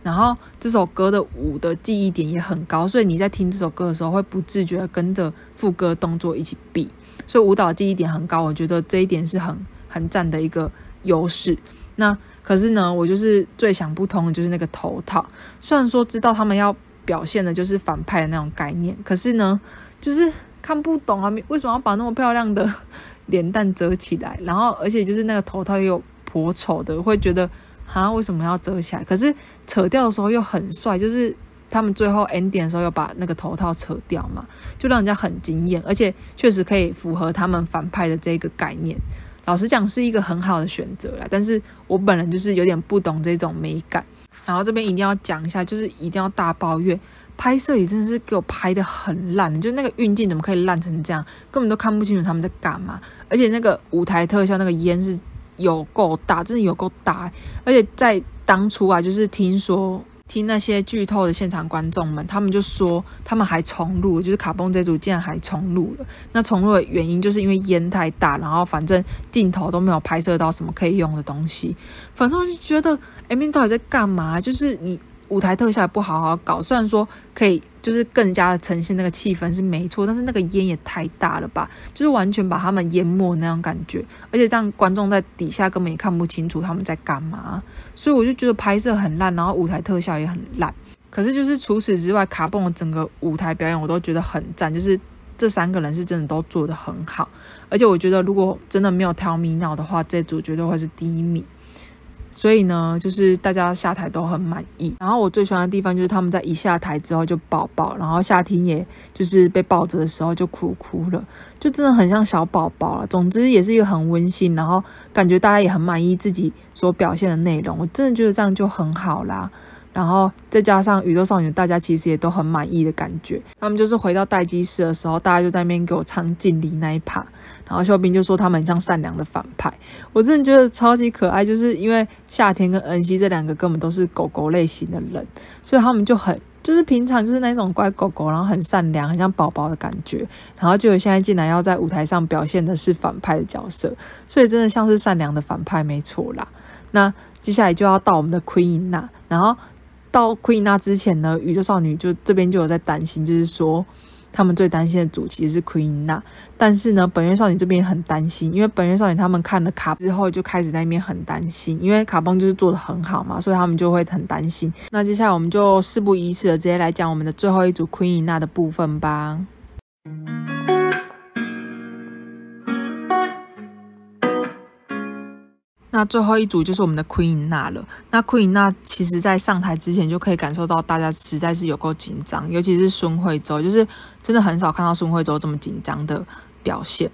Speaker 1: 然后这首歌的舞的记忆点也很高，所以你在听这首歌的时候会不自觉跟着副歌动作一起比，所以舞蹈记忆点很高。我觉得这一点是很很赞的一个优势。那可是呢，我就是最想不通的就是那个头套。虽然说知道他们要表现的就是反派的那种概念，可是呢，就是看不懂啊，为什么要把那么漂亮的脸蛋遮起来，然后而且就是那个头套又颇丑的，会觉得啊，为什么要遮起来？可是扯掉的时候又很帅，就是他们最后 ending 的时候又把那个头套扯掉嘛，就让人家很惊艳，而且确实可以符合他们反派的这个概念。老实讲是一个很好的选择啦，但是我本人就是有点不懂这种美感。然后这边一定要讲一下，就是一定要大抱怨。拍摄也真的是给我拍的很烂，就那个运镜怎么可以烂成这样，根本都看不清楚他们在干嘛。而且那个舞台特效那个烟是有够大，真的有够大。而且在当初啊，就是听说听那些剧透的现场观众们，他们就说他们还重录，就是卡崩这组竟然还重录了。那重录的原因就是因为烟太大，然后反正镜头都没有拍摄到什么可以用的东西。反正我就觉得 MV 到底在干嘛？就是你。舞台特效也不好好搞，虽然说可以就是更加的呈现那个气氛是没错，但是那个烟也太大了吧，就是完全把他们淹没那种感觉，而且这样观众在底下根本也看不清楚他们在干嘛，所以我就觉得拍摄很烂，然后舞台特效也很烂。可是就是除此之外，卡蹦的整个舞台表演我都觉得很赞，就是这三个人是真的都做得很好，而且我觉得如果真的没有 Tell Me Now 的话，这组绝对会是第一名。所以呢，就是大家下台都很满意。然后我最喜欢的地方就是他们在一下台之后就抱抱，然后夏天也就是被抱着的时候就哭哭了，就真的很像小宝宝了。总之也是一个很温馨，然后感觉大家也很满意自己所表现的内容。我真的觉得这样就很好啦。然后再加上宇宙少女，大家其实也都很满意的感觉。他们就是回到待机室的时候，大家就在那边给我唱敬礼那一趴。然后秀彬就说他们很像善良的反派，我真的觉得超级可爱。就是因为夏天跟恩熙这两个根本都是狗狗类型的人，所以他们就很就是平常就是那种乖狗狗，然后很善良，很像宝宝的感觉。然后就有现在竟然要在舞台上表现的是反派的角色，所以真的像是善良的反派没错啦。那接下来就要到我们的 Queen 娜，然后。到 Queen 那之前呢，宇宙少女就这边就有在担心，就是说他们最担心的组其实是奎因娜，但是呢，本月少女这边很担心，因为本月少女他们看了卡之后就开始在那边很担心，因为卡邦就是做的很好嘛，所以他们就会很担心。那接下来我们就事不宜迟的直接来讲我们的最后一组 Queen 娜的部分吧。那最后一组就是我们的 Queen 娜了。那 Queen 娜其实在上台之前就可以感受到大家实在是有够紧张，尤其是孙慧周，就是真的很少看到孙慧周这么紧张的表现，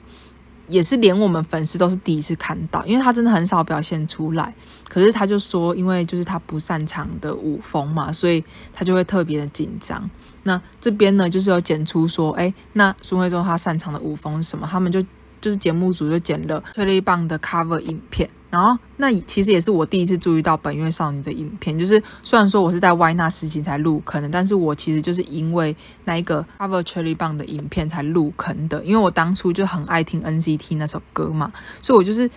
Speaker 1: 也是连我们粉丝都是第一次看到，因为他真的很少表现出来。可是他就说，因为就是他不擅长的舞风嘛，所以他就会特别的紧张。那这边呢，就是有剪出说，哎，那孙慧周他擅长的舞风是什么？他们就就是节目组就剪了吹力棒的 cover 影片。然后，那其实也是我第一次注意到本月少女的影片。就是虽然说我是在 Y 那时期才入坑的，但是我其实就是因为那一个 Cover Cherry Bomb 的影片才入坑的。因为我当初就很爱听 NCT 那首歌嘛，所以我就是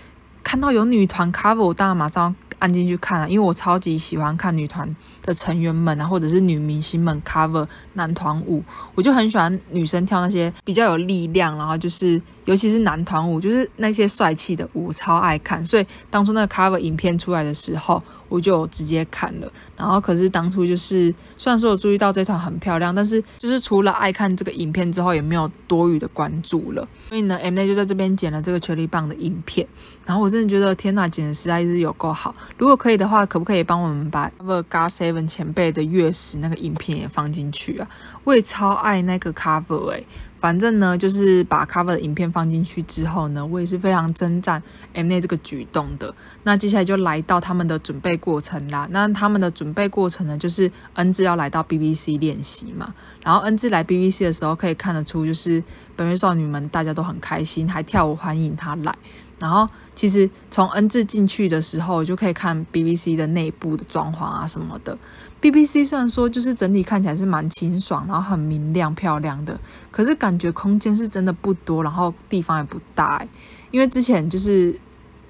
Speaker 1: 看到有女团 Cover，我当然马上。按进去看啊，因为我超级喜欢看女团的成员们啊，或者是女明星们 cover 男团舞，我就很喜欢女生跳那些比较有力量，然后就是尤其是男团舞，就是那些帅气的舞，超爱看。所以当初那个 cover 影片出来的时候，我就直接看了。然后可是当初就是虽然说我注意到这团很漂亮，但是就是除了爱看这个影片之后，也没有多余的关注了。所以呢，Mnet 就在这边剪了这个 Cherry Bomb 的影片，然后我真的觉得天呐，剪的实在是有够好。如果可以的话，可不可以帮我们把 Cover GOT7 前辈的月食那个影片也放进去啊？我也超爱那个 Cover 哎、反正呢，就是把 Cover 的影片放进去之后呢，我也是非常称赞 M N 这个举动的。那接下来就来到他们的准备过程啦。那他们的准备过程呢，就是恩智要来到 BBC 练习嘛。然后恩智来 BBC 的时候，可以看得出就是本月少女们大家都很开心，还跳舞欢迎他来。然后其实从恩智进去的时候，就可以看 BBC 的内部的装潢啊什么的。BBC 虽然说就是整体看起来是蛮清爽，然后很明亮漂亮的，可是感觉空间是真的不多，然后地方也不大。因为之前就是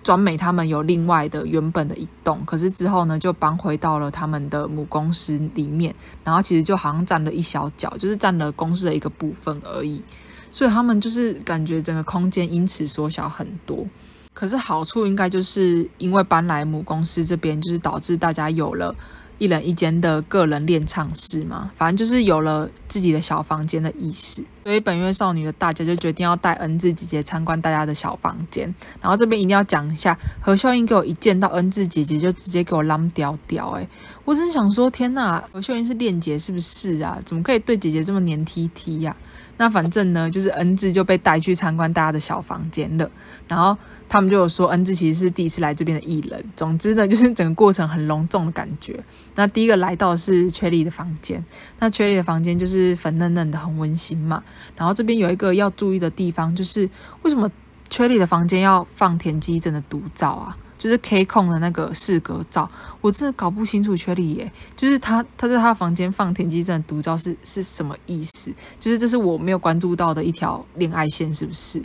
Speaker 1: 转美他们有另外的原本的一栋，可是之后呢就搬回到了他们的母公司里面，然后其实就好像占了一小角，就是占了公司的一个部分而已。所以他们就是感觉整个空间因此缩小很多，可是好处应该就是因为搬来母公司这边，就是导致大家有了。一人一间的个人练唱室嘛，反正就是有了自己的小房间的意思。所以本月少女的大家就决定要带恩智姐姐参观大家的小房间。然后这边一定要讲一下，何秀英给我一见到恩智姐姐就直接给我浪屌屌诶，我真想说天呐，何秀英是练姐是不是啊？怎么可以对姐姐这么黏 T T 呀？那反正呢，就是恩智就被带去参观大家的小房间了。然后他们就有说，恩智其实是第一次来这边的艺人。总之呢，就是整个过程很隆重的感觉。那第一个来到的是缺里的房间，那缺里的房间就是粉嫩嫩的，很温馨嘛。然后这边有一个要注意的地方，就是为什么缺里的房间要放田鸡真的独照啊？就是 K 控的那个四格照，我真的搞不清楚缺里耶，就是他他在他房间放田基正的独照是是什么意思？就是这是我没有关注到的一条恋爱线，是不是？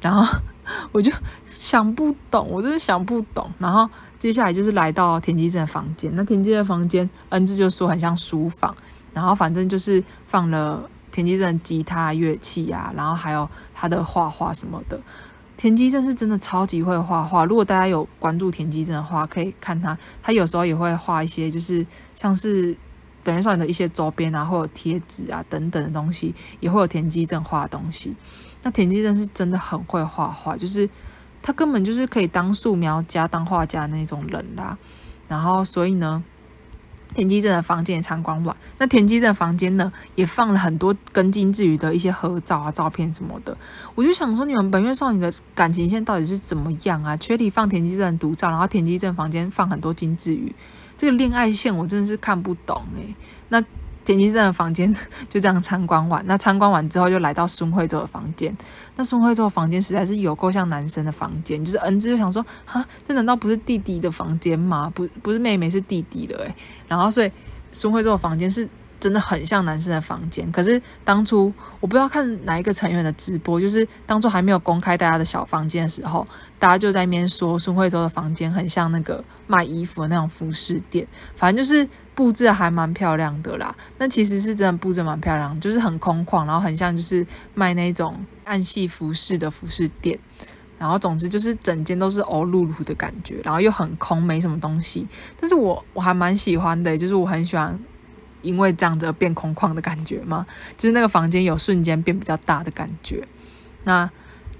Speaker 1: 然后我就想不懂，我真的想不懂。然后接下来就是来到田基正的房间，那田基正的房间，恩智就说很像书房。然后反正就是放了田基正的吉他乐器啊，然后还有他的画画什么的。田鸡正是真的超级会画画。如果大家有关注田鸡正的话，可以看他，他有时候也会画一些，就是像是本月少女的一些周边啊，或者贴纸啊等等的东西，也会有田鸡正画的东西。那田鸡正是真的很会画画，就是他根本就是可以当素描家、当画家那种人啦。然后，所以呢，田基正的房间也参观完。那田基正的房间呢，也放了很多跟金智宇的一些合照啊、照片什么的。我就想说，你们本月少女的感情线到底是怎么样啊？缺里放田基正独照，然后田基正房间放很多金智宇，这个恋爱线我真的是看不懂诶、那。田基正的房间 就这样参观完，那参观完之后就来到孙慧周的房间。那孙慧周的房间实在是有够像男生的房间，就是恩智就想说，哈，这难道不是弟弟的房间吗？不，不是妹妹，是弟弟了诶。然后所以孙慧周的房间是真的很像男生的房间。可是当初我不知道看哪一个成员的直播，就是当初还没有公开大家的小房间的时候，大家就在那边说孙慧洲的房间很像那个卖衣服的那种服饰店，反正就是布置还蛮漂亮的啦。那其实是真的布置蛮漂亮，就是很空旷，然后很像就是卖那种暗系服饰的服饰店。然后总之就是整间都是欧露露的感觉，然后又很空，没什么东西。但是我我还蛮喜欢的，就是我很喜欢因为这样子变空旷的感觉嘛，就是那个房间有瞬间变比较大的感觉。那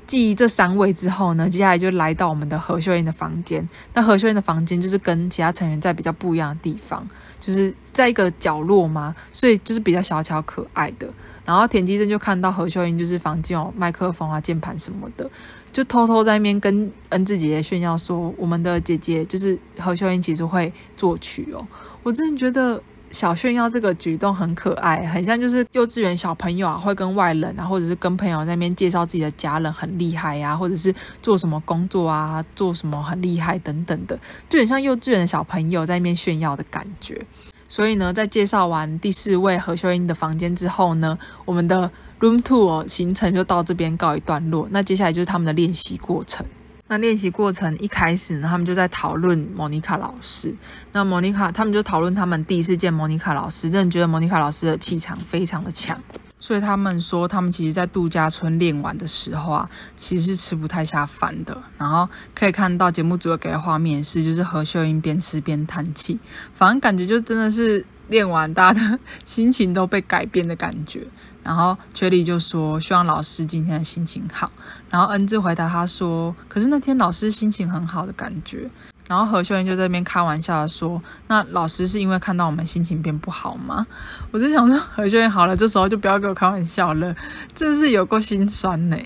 Speaker 1: 继这三位之后呢，接下来就来到我们的何秀英的房间。那何秀英的房间就是跟其他成员在比较不一样的地方，就是在一个角落嘛，所以就是比较小巧可爱的。然后田基正就看到何秀英就是房间有麦克风啊、键盘什么的。就偷偷在那边跟恩智姐姐炫耀说，我们的姐姐就是何秀英，其实会作曲哦。我真的觉得小炫耀这个举动很可爱，很像就是幼稚园小朋友啊，会跟外人啊，或者是跟朋友在那边介绍自己的家人很厉害呀，或者是做什么工作啊，做什么很厉害等等的，就很像幼稚园的小朋友在那边炫耀的感觉。所以呢，在介绍完第四位何秀英的房间之后呢，我们的 Room Tour 行程就到这边告一段落。那接下来就是他们的练习过程。那练习过程一开始呢，他们就在讨论莫妮卡老师。那莫妮卡他们就讨论他们第一次见莫妮卡老师，真的觉得莫妮卡老师的气场非常的强。所以他们说，他们其实，在度假村练完的时候啊，其实是吃不太下饭的。然后可以看到节目组给的画面是，就是何秀英边吃边叹气，反正感觉就真的是练完，大家的心情都被改变的感觉。然后缺里就说，希望老师今天心情好。然后恩智回答他说，可是那天老师心情很好的感觉。然后何秀英就在那边开玩笑的说：“那老师是因为看到我们心情变不好吗？”我就想说，何秀英好了，这时候就不要给我开玩笑了，真是有够心酸呢。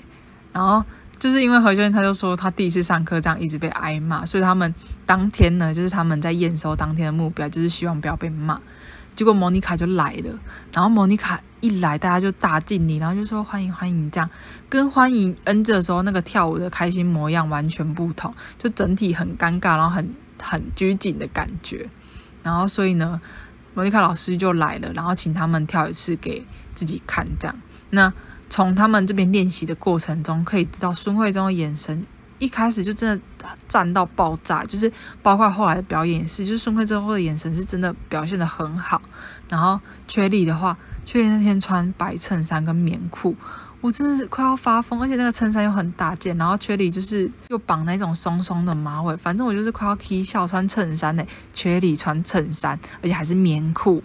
Speaker 1: 然后就是因为何秀英，他就说他第一次上课这样一直被挨骂，所以他们当天呢，就是他们在验收当天的目标就是希望不要被骂。结果莫妮卡就来了，然后莫妮卡一来，大家就大敬礼，然后就说欢迎欢迎，这样跟欢迎恩智的时候那个跳舞的开心模样完全不同，就整体很尴尬，然后很很拘谨的感觉。然后所以呢，莫妮卡老师就来了，然后请他们跳一次给自己看，这样。那从他们这边练习的过程中，可以知道孙慧中的眼神。一开始就真的赞到爆炸，就是包括后来的表演是，就是孙慧珍的眼神是真的表现得很好。然后缺里的话，缺里那天穿白衬衫跟棉裤，我真的是快要发疯，而且那个衬衫又很大件，然后缺里就是又绑那种松松的马尾，反正我就是快要起笑穿衬衫呢，缺里穿衬衫，而且还是棉裤，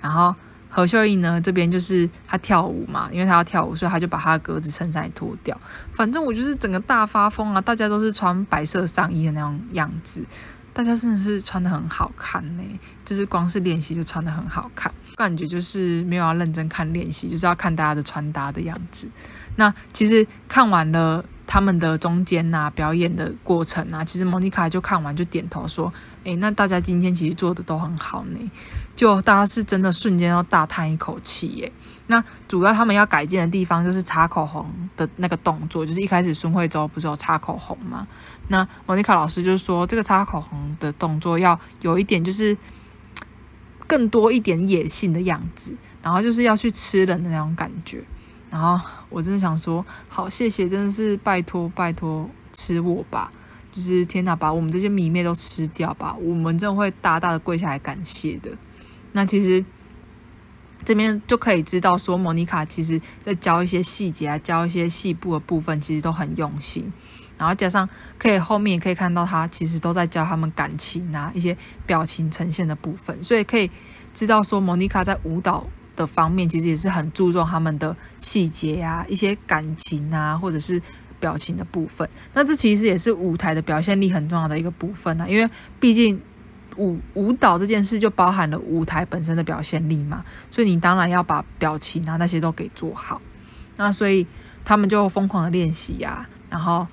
Speaker 1: 然后。何秀英呢？这边就是她跳舞嘛，因为她要跳舞，所以她就把她的格子衬衫也脱掉。反正我就是整个大发疯啊！大家都是穿白色上衣的那种样子，大家真的是穿的很好看呢。就是光是练习就穿的很好看，感觉就是没有要认真看练习，就是要看大家的穿搭的样子。那其实看完了他们的中间呐，表演的过程啊，其实莫妮卡就看完就点头说：“诶，那大家今天其实做的都很好呢。”就大家是真的瞬间要大叹一口气耶。那主要他们要改进的地方就是擦口红的那个动作，就是一开始孙慧洲不是有擦口红吗？那莫妮卡老师就说，这个擦口红的动作要有一点就是更多一点野性的样子，然后就是要去吃人的那种感觉。然后我真的想说，好谢谢，真的是拜托拜托吃我吧，就是天哪，把我们这些迷妹都吃掉吧，我们真的会大大的跪下来感谢的。那其实这边就可以知道，说莫妮卡其实在教一些细节啊，教一些细部的部分，其实都很用心。然后加上可以后面也可以看到，他其实都在教他们感情啊，一些表情呈现的部分。所以可以知道说，莫妮卡在舞蹈的方面，其实也是很注重他们的细节啊，一些感情啊，或者是表情的部分。那这其实也是舞台的表现力很重要的一个部分啊，因为毕竟。舞舞蹈这件事就包含了舞台本身的表现力嘛，所以你当然要把表情啊那些都给做好。那所以他们就疯狂的练习呀，然后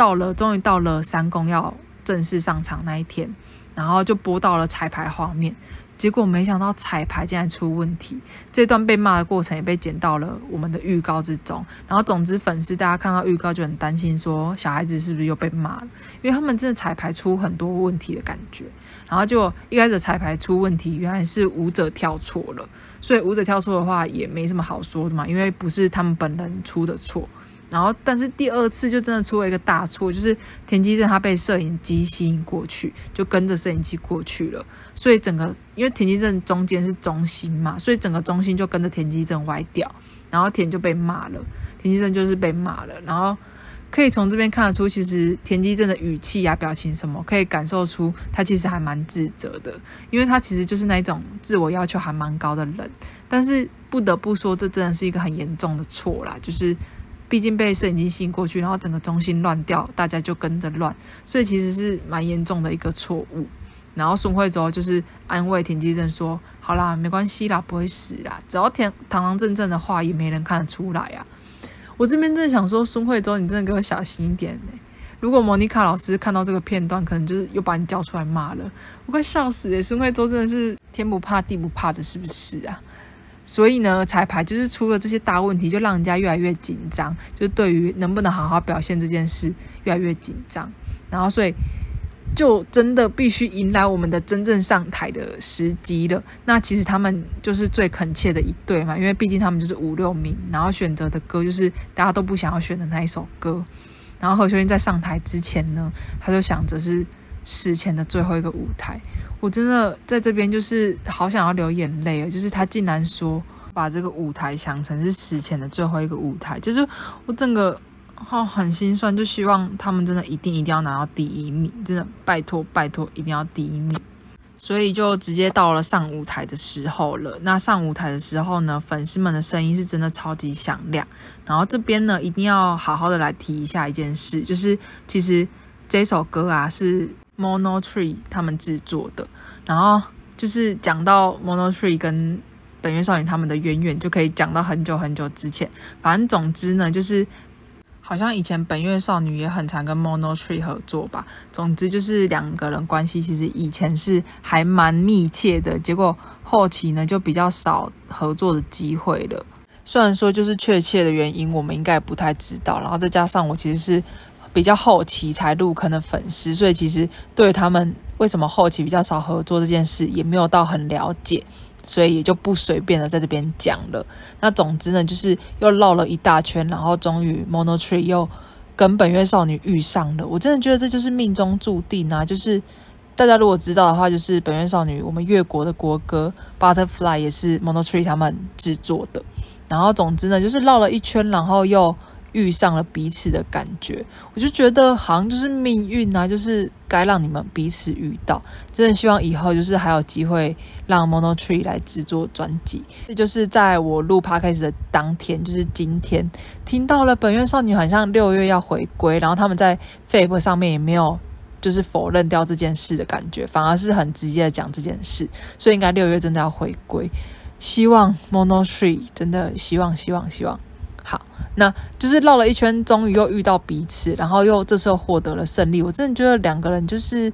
Speaker 1: 到了终于到了三公要正式上场那一天，然后就播到了彩排画面。结果没想到彩排竟然出问题，这段被骂的过程也被剪到了我们的预告之中。然后总之粉丝大家看到预告就很担心，说小孩子是不是又被骂了？因为他们真的彩排出很多问题的感觉。然后就一开始彩排出问题，原来是舞者跳错了。所以舞者跳错的话也没什么好说的嘛，因为不是他们本人出的错。然后，但是第二次就真的出了一个大错，就是田鸡正他被摄影机吸引过去，就跟着摄影机过去了。所以整个，因为田鸡正中间是中心嘛，所以整个中心就跟着田鸡正歪掉，然后田就被骂了。田鸡正就是被骂了。然后可以从这边看得出，其实田鸡正的语气啊、表情什么，可以感受出他其实还蛮自责的，因为他其实就是那种自我要求还蛮高的人。但是不得不说，这真的是一个很严重的错啦，就是。毕竟被摄影机吸引过去，然后整个中心乱掉，大家就跟着乱，所以其实是蛮严重的一个错误。然后孙慧州就是安慰田鸡正说：“好啦，没关系啦，不会死啦，只要田堂堂正正的话，也没人看得出来啊。”我这边真的想说，孙慧州，你真的给我小心一点呢。如果莫妮卡老师看到这个片段，可能就是又把你叫出来骂了，我快笑死诶，孙慧州真的是天不怕地不怕的，是不是啊？所以呢，彩排就是出了这些大问题，就让人家越来越紧张，就对于能不能好好表现这件事越来越紧张。然后，所以就真的必须迎来我们的真正上台的时机了。那其实他们就是最恳切的一对嘛，因为毕竟他们就是五六名，然后选择的歌就是大家都不想要选的那一首歌。然后何秀英在上台之前呢，他就想着是死前的最后一个舞台。我真的在这边就是好想要流眼泪啊！就是他竟然说把这个舞台想成是死前的最后一个舞台，就是我整个哦很心酸，就希望他们真的一定一定要拿到第一名，真的拜托拜托一定要第一名。所以就直接到了上舞台的时候了。那上舞台的时候呢，粉丝们的声音是真的超级响亮。然后这边呢，一定要好好的来提一下一件事，就是其实这首歌啊是。Mono Tree 他们制作的，然后就是讲到 Mono Tree 跟本月少女他们的渊源，就可以讲到很久很久之前。反正总之呢，就是好像以前本月少女也很常跟 Mono Tree 合作吧。总之就是两个人关系其实以前是还蛮密切的，结果后期呢就比较少合作的机会了。虽然说就是确切的原因我们应该也不太知道，然后再加上我其实是。比较后期才入坑的粉丝，所以其实对他们为什么后期比较少合作这件事也没有到很了解，所以也就不随便的在这边讲了。那总之呢，就是又绕了一大圈，然后终于 Mono Tree 又跟本月少女遇上了。我真的觉得这就是命中注定啊！就是大家如果知道的话，就是本月少女我们越国的国歌 Butterfly 也是 Mono Tree 他们制作的。然后总之呢，就是绕了一圈，然后又。遇上了彼此的感觉，我就觉得好像就是命运啊，就是该让你们彼此遇到。真的希望以后就是还有机会让 Mono Tree 来制作专辑。这就是在我录 Podcast 的当天，就是今天听到了本月少女好像六月要回归，然后他们在 FB 上面也没有就是否认掉这件事的感觉，反而是很直接的讲这件事，所以应该六月真的要回归。希望 Mono Tree 真的希望希望希望。那就是绕了一圈，终于又遇到彼此，然后又这时候获得了胜利。我真的觉得两个人就是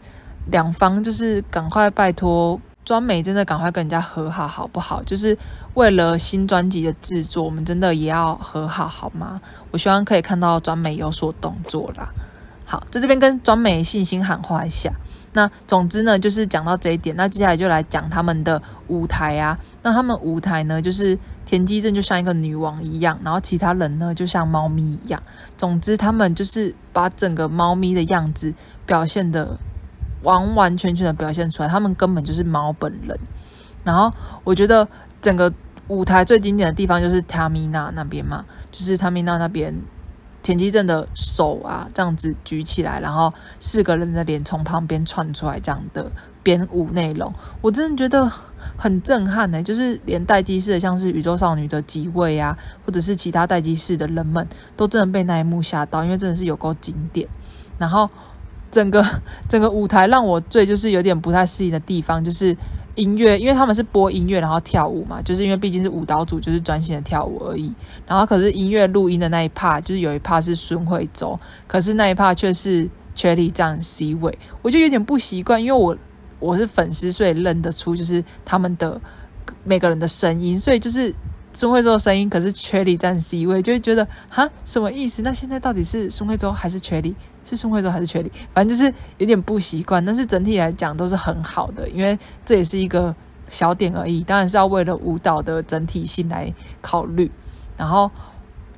Speaker 1: 两方，就是赶快拜托专美，真的赶快跟人家和好，好不好？就是为了新专辑的制作，我们真的也要和好，好吗？我希望可以看到专美有所动作啦。好，在这边跟专美信心喊话一下。那总之呢，就是讲到这一点，那接下来就来讲他们的舞台啊。那他们舞台呢，就是田鸡正就像一个女王一样，然后其他人呢就像猫咪一样。总之，他们就是把整个猫咪的样子表现的完完全全的表现出来，他们根本就是猫本人。然后我觉得整个舞台最经典的地方就是 Tamina 那边嘛，就是 Tamina 那边。田鸡正的手啊，这样子举起来，然后四个人的脸从旁边窜出来，这样的编舞内容，我真的觉得很震撼呢。就是连待机室的，像是宇宙少女的几位啊，或者是其他待机室的人们，都真的被那一幕吓到，因为真的是有够经典。然后整个整个舞台让我最就是有点不太适应的地方，就是。音乐，因为他们是播音乐，然后跳舞嘛，就是因为毕竟是舞蹈组，就是专心的跳舞而已。然后可是音乐录音的那一 part，就是有一 part 是孙慧州，可是那一 part 却是 Cherry 站 C 位，我就有点不习惯，因为我我是粉丝，所以认得出就是他们的每个人的声音，所以就是孙慧洲的声音，可是 Cherry 站 C 位，就会觉得哈什么意思？那现在到底是孙慧洲还是 Cherry？是孙慧洲还是 Cherry？反正就是有点不习惯，但是整体来讲都是很好的，因为这也是一个小点而已，当然是要为了舞蹈的整体性来考虑，然后。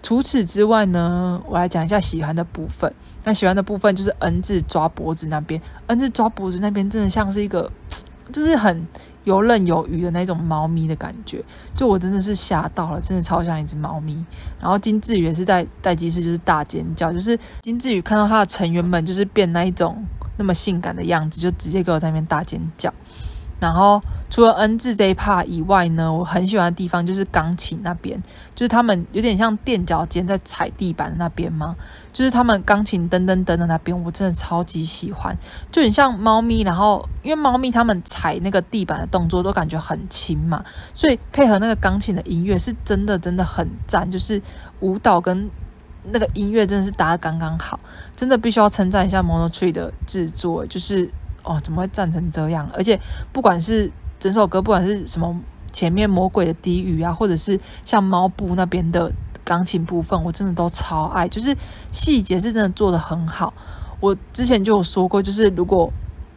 Speaker 1: 除此之外呢，我来讲一下喜欢的部分。那喜欢的部分就是 N 字抓脖子那边，N 字抓脖子那边真的像是一个，就是很游刃有余的那种猫咪的感觉。就我真的是吓到了，真的超像一只猫咪。然后金志宇也是在待机室就是大尖叫，就是金志宇看到他的成员们就是变那一种那么性感的样子，就直接给我在那边大尖叫。然后除了 N 字这一 part 以外呢，我很喜欢的地方就是钢琴那边，就是他们有点像垫脚尖在踩地板的那边嘛，就是他们钢琴噔噔噔的那边，我真的超级喜欢，就很像猫咪。然后因为猫咪他们踩那个地板的动作都感觉很轻嘛，所以配合那个钢琴的音乐是真的真的很赞，就是舞蹈跟那个音乐真的是搭得刚刚好，真的必须要称赞一下 Monotree 的制作，就是。哦，怎么会站成这样？而且不管是整首歌，不管是什么前面魔鬼的低语啊，或者是像猫步那边的钢琴部分，我真的都超爱。就是细节是真的做得很好。我之前就有说过，就是如果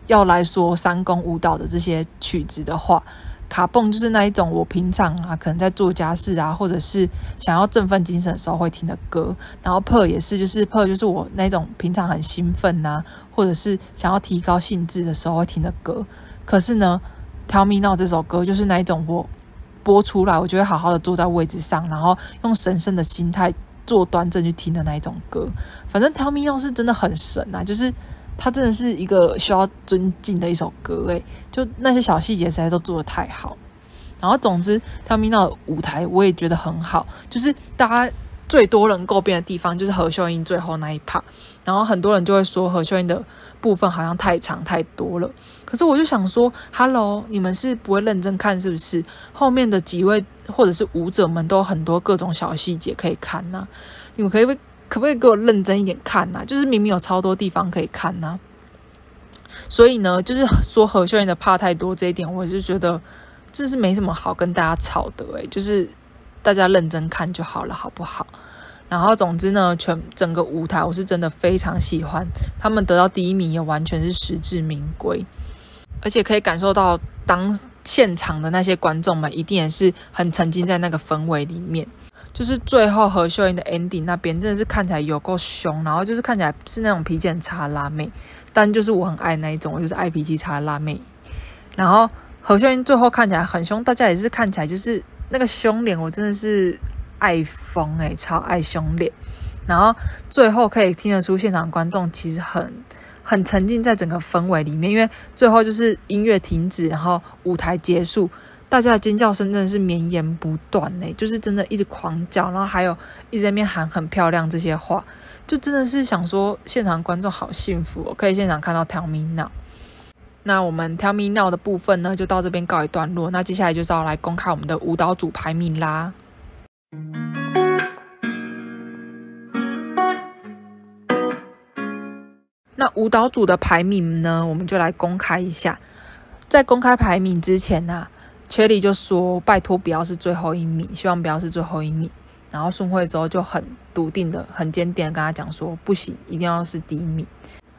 Speaker 1: 要来说三公舞蹈的这些曲子的话。卡蹦就是那一种，我平常啊，可能在做家事啊，或者是想要振奋精神的时候会听的歌。然后 Per 也是，就是 Per 就是我那种平常很兴奋呐、或者是想要提高兴致的时候会听的歌。可是呢，Tell Me Now 这首歌就是那一种，我播出来，我就会好好的坐在位置上，然后用神圣的心态坐端正去听的那一种歌。反正 Tell Me Now 是真的很神啊，就是。它真的是一个需要尊敬的一首歌诶，就那些小细节实在都做得太好。然后总之，Tell Me Now 的舞台我也觉得很好，就是大家最多人诟病的地方就是何秀英最后那一 part，然后很多人就会说何秀英的部分好像太长太多了。可是我就想说，Hello，你们是不会认真看是不是？后面的几位或者是舞者们都有很多各种小细节可以看呐、你们可以不？可不可以给我认真一点看呐、就是明明有超多地方可以看呐、所以呢，就是说何秀妍的怕太多这一点，我就觉得这是没什么好跟大家吵的诶、就是大家认真看就好了，好不好？然后总之呢，全整个舞台我是真的非常喜欢，他们得到第一名也完全是实至名归，而且可以感受到当现场的那些观众们一定也是很沉浸在那个氛围里面。就是最后何秀英的 ending 那边真的是看起来有够凶，然后就是看起来是那种脾气很差的辣妹，但就是我很爱那一种，我就是爱脾气差的辣妹。然后何秀英最后看起来很凶，大家也是看起来就是那个凶脸，我真的是爱疯诶、超爱凶脸。然后最后可以听得出现场观众其实很很沉浸在整个氛围里面，因为最后就是音乐停止，然后舞台结束。大家的尖叫声真的是绵延不断呢，就是真的一直狂叫，然后还有一直在那边喊很漂亮这些话，就真的是想说现场观众好幸福哦，可以现场看到 Tell Me Now。那我们 Tell Me Now 的部分呢，就到这边告一段落。那接下来就是要来公开我们的舞蹈组排名啦。那舞蹈组的排名呢，我们就来公开一下。在公开排名之前呢、啊。缺里就说：“拜托不要是最后一名，希望不要是最后一名。”然后孙慧洲就很笃定的、很坚定的跟他讲说：“不行，一定要是第一名。”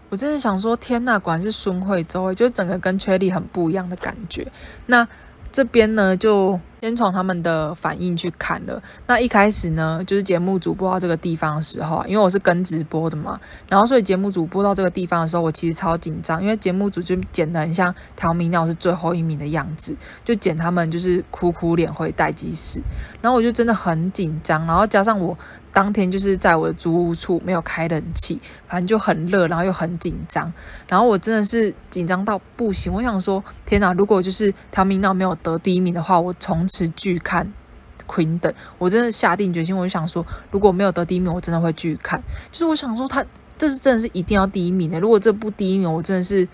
Speaker 1: 我真的想说：“天呐，果然是孙慧洲，就整个跟 Cherry 很不一样的感觉。”那这边呢，就。先从他们的反应去看了。那一开始呢，就是节目组播到这个地方的时候啊，因为我是跟直播的嘛，然后所以节目组播到这个地方的时候，我其实超紧张，因为节目组就剪得很像 Tell Me Now 是最后一名的样子，就剪他们就是哭哭脸回待机室，然后我就真的很紧张，然后加上我当天就是在我的租屋处没有开冷气，反正就很热，然后又很紧张，然后我真的是紧张到不行，我想说，天哪，如果就是调明道没有得第一名的话，我从持续看 Queen》等我真的下定决心，我就想说，如果没有得第一名，我真的会继续看。就是我想说，他这是真的是一定要第一名的。如果这部第一名，我真的是，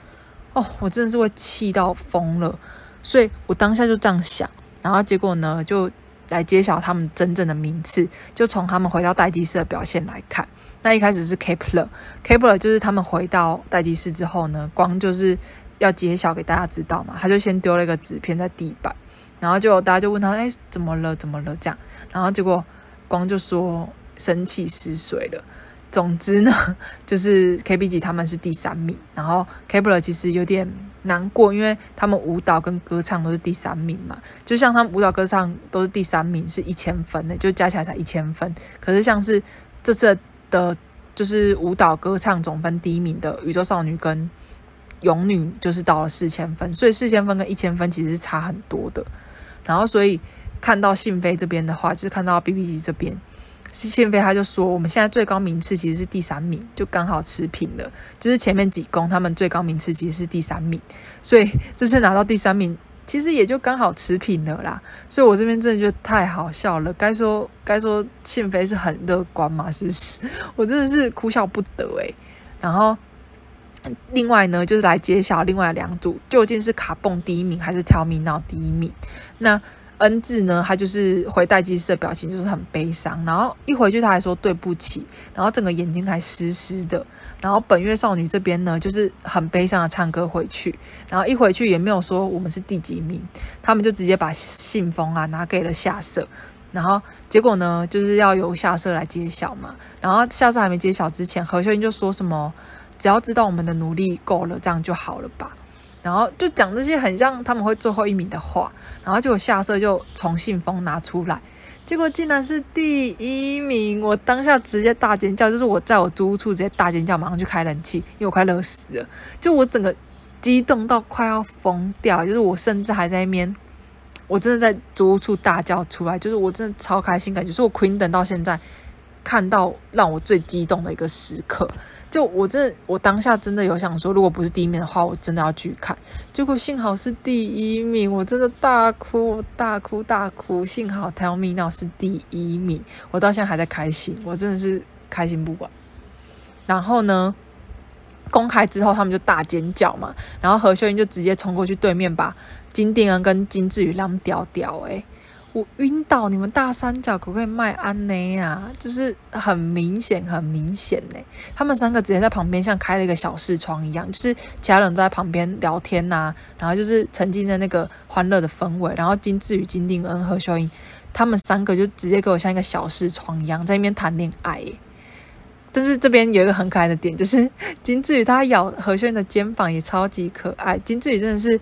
Speaker 1: 哦，我真的是会气到疯了。所以我当下就这样想，然后结果呢，就来揭晓他们真正的名次，就从他们回到待机室的表现来看。那一开始是 Kepler，Kepler 就是他们回到待机室之后呢，光就是要揭晓给大家知道嘛，他就先丢了一个纸片在地板，然后就大家就问他，哎，怎么了？怎么了？这样，然后结果光就说生气失水了。总之呢，就是 KB 级他们是第三名，然后 Kepler 其实有点难过，因为他们舞蹈跟歌唱都是第三名嘛，就像他们舞蹈歌唱都是第三名，是一千分的，就加起来才一千分。可是像是这次的，就是舞蹈歌唱总分第一名的宇宙少女跟勇女，就是到了四千分，所以四千分跟一千分其实是差很多的。然后所以看到信飞这边的话，就是看到 BB 级这边。信飞他就说，我们现在最高名次其实是第三名，就刚好持平了。就是前面几公他们最高名次其实是第三名，所以这次拿到第三名，其实也就刚好持平了啦。所以我这边真的觉得太好笑了。该说该说信飞是很乐观嘛，是不是？我真的是哭笑不得诶。然后另外呢，就是来揭晓另外两组究竟是卡蹦第一名还是 Tell Me Now 第一名。那。恩智呢，他就是回待机室的表情就是很悲伤，然后一回去他还说对不起，然后整个眼睛还湿湿的。然后本月少女这边呢，就是很悲伤的唱歌回去，然后一回去也没有说我们是第几名，他们就直接把信封啊拿给了夏色，然后结果呢，就是要由夏色来揭晓嘛，然后夏色还没揭晓之前，何秀英就说什么，只要知道我们的努力够了，这样就好了吧。然后就讲这些很像他们会最后一名的话，然后结果夏色就从信封拿出来，结果竟然是第一名！我当下直接大尖叫，就是我在我租屋处直接大尖叫，马上去开冷气，因为我快热死了，就我整个激动到快要疯掉，就是我甚至还在那边，我真的在租屋处大叫出来，就是我真的超开心，感觉是我 Queen 等到现在看到让我最激动的一个时刻。就我这，我当下真的有想说，如果不是第一名的话，我真的要去看。结果幸好是第一名，我真的大哭大哭大哭。幸好 Tell Me Now 是第一名，我到现在还在开心，我真的是开心不完。然后呢，公开之后他们就大尖叫嘛，然后何秀英就直接冲过去对面把金定恩跟金智宇让掉掉，诶我晕倒！你们大三角可不可以卖安呢呀？就是很明显，很明显呢。他们三个直接在旁边像开了一个小视窗一样，就是其他人都在旁边聊天呐、然后就是沉浸在那个欢乐的氛围。然后金智宇、金定恩、何秀英，他们三个就直接给我像一个小视窗一样在那边谈恋爱。但是这边有一个很可爱的点，就是金智宇他咬何秀英的肩膀也超级可爱。金智宇真的是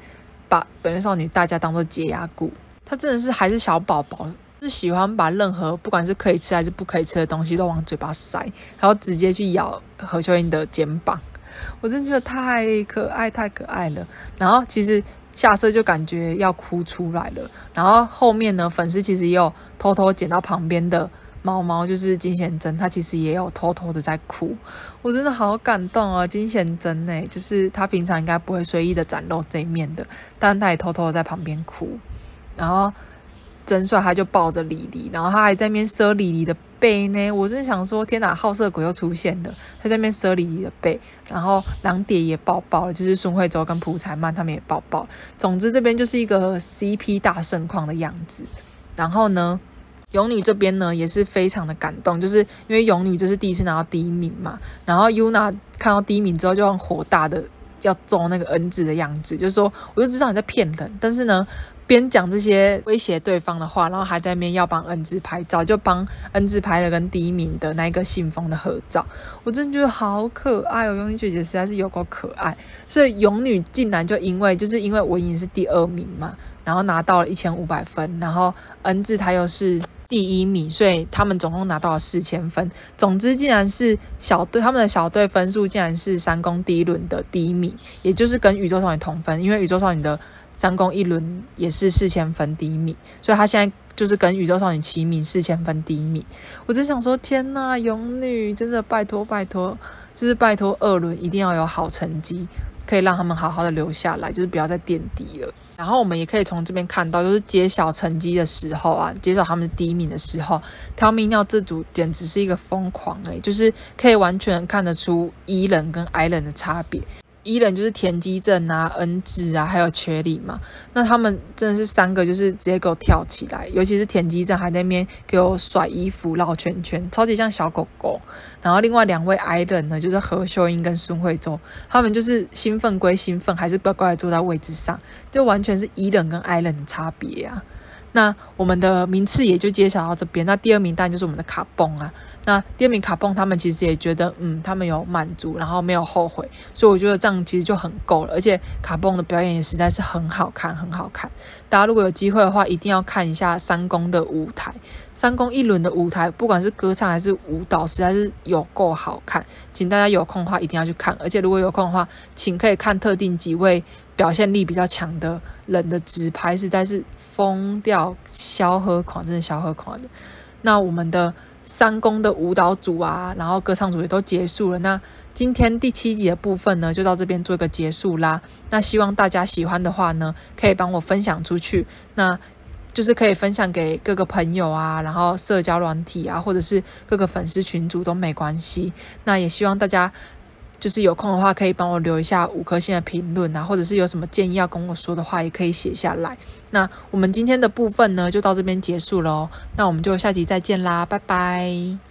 Speaker 1: 把本月少女大家当做解压谷。他真的是还是小宝宝，是喜欢把任何不管是可以吃还是不可以吃的东西都往嘴巴塞，然后直接去咬何秀英的肩膀。我真的觉得太可爱，太可爱了。然后其实下色就感觉要哭出来了。然后后面呢，粉丝其实也有偷偷捡到旁边的猫猫，就是金贤珍，他其实也有偷偷的在哭。我真的好感动啊，金贤珍呢，就是他平常应该不会随意的展露这一面的，但他也偷偷的在旁边哭。然后真帅，他就抱着李黎，然后他还在那边遮李黎的背呢。我真想说，天哪，好色鬼又出现了，他在那边遮李黎的背。然后狼蝶也抱抱了，就是孙慧周跟朴才曼他们也抱抱。总之这边就是一个 CP 大盛况的样子。然后呢，勇女这边呢也是非常的感动，就是因为勇女这是第一次拿到第一名嘛。然后 Yuna 看到第一名之后就很火大的要揍那个恩字的样子，就是说我就知道你在骗人，但是呢。边讲这些威胁对方的话，然后还在那边要帮恩智拍照，就帮恩智拍了跟第一名的那个信封的合照。我真的觉得好可爱哦，勇女姐姐实在是有够可爱。所以勇女竟然就因为就是因为文颖是第二名嘛，然后拿到了一千五百分，然后恩智他又是第一名，所以他们总共拿到了四千分。总之，竟然是小队他们的小队分数竟然是三公第一轮的第一名，也就是跟宇宙少女同分，因为宇宙少女的。三公一轮也是四千分第一名，所以他现在就是跟宇宙少女齐名四千分第一名。我真想说，天呐，勇女真的拜托拜托，就是拜托二轮一定要有好成绩，可以让他们好好的留下来，就是不要再垫底了。然后我们也可以从这边看到，就是揭晓成绩的时候啊，揭晓他们第一名的时候，Tell Me Now 这组简直是一个疯狂诶、就是可以完全看得出 E 人跟 I 人的差别。伊人就是田鸡正啊、恩智啊，还有瘸里嘛。那他们真的是三个，就是直接给我跳起来，尤其是田鸡正还在那边给我甩衣服、绕圈圈，超级像小狗狗。然后另外两位矮人呢，就是何秀英跟孙慧洲，他们就是兴奋归兴奋，还是乖乖的坐在位置上，就完全是伊人跟矮人的差别啊。那我们的名次也就揭晓到这边。那第二名当然就是我们的卡蹦啊。那第二名卡蹦，他们其实也觉得，嗯，他们有满足，然后没有后悔，所以我觉得这样其实就很够了。而且卡蹦的表演也实在是很好看，很好看。大家如果有机会的话，一定要看一下三公的舞台。三公一轮的舞台，不管是歌唱还是舞蹈，实在是有够好看。请大家有空的话一定要去看。而且如果有空的话，请可以看特定几位。表现力比较强的人的直拍实在是疯掉，消喝狂，真的消喝狂的。那我们的三公的舞蹈组啊，然后歌唱组也都结束了。那今天第七集的部分呢，就到这边做一个结束啦。那希望大家喜欢的话呢，可以帮我分享出去，那就是可以分享给各个朋友啊，然后社交软体啊，或者是各个粉丝群组都没关系。那也希望大家。就是有空的话，可以帮我留一下五颗星的评论啊，或者是有什么建议要跟我说的话，也可以写下来。那我们今天的部分呢，就到这边结束喽。那我们就下集再见啦，拜拜。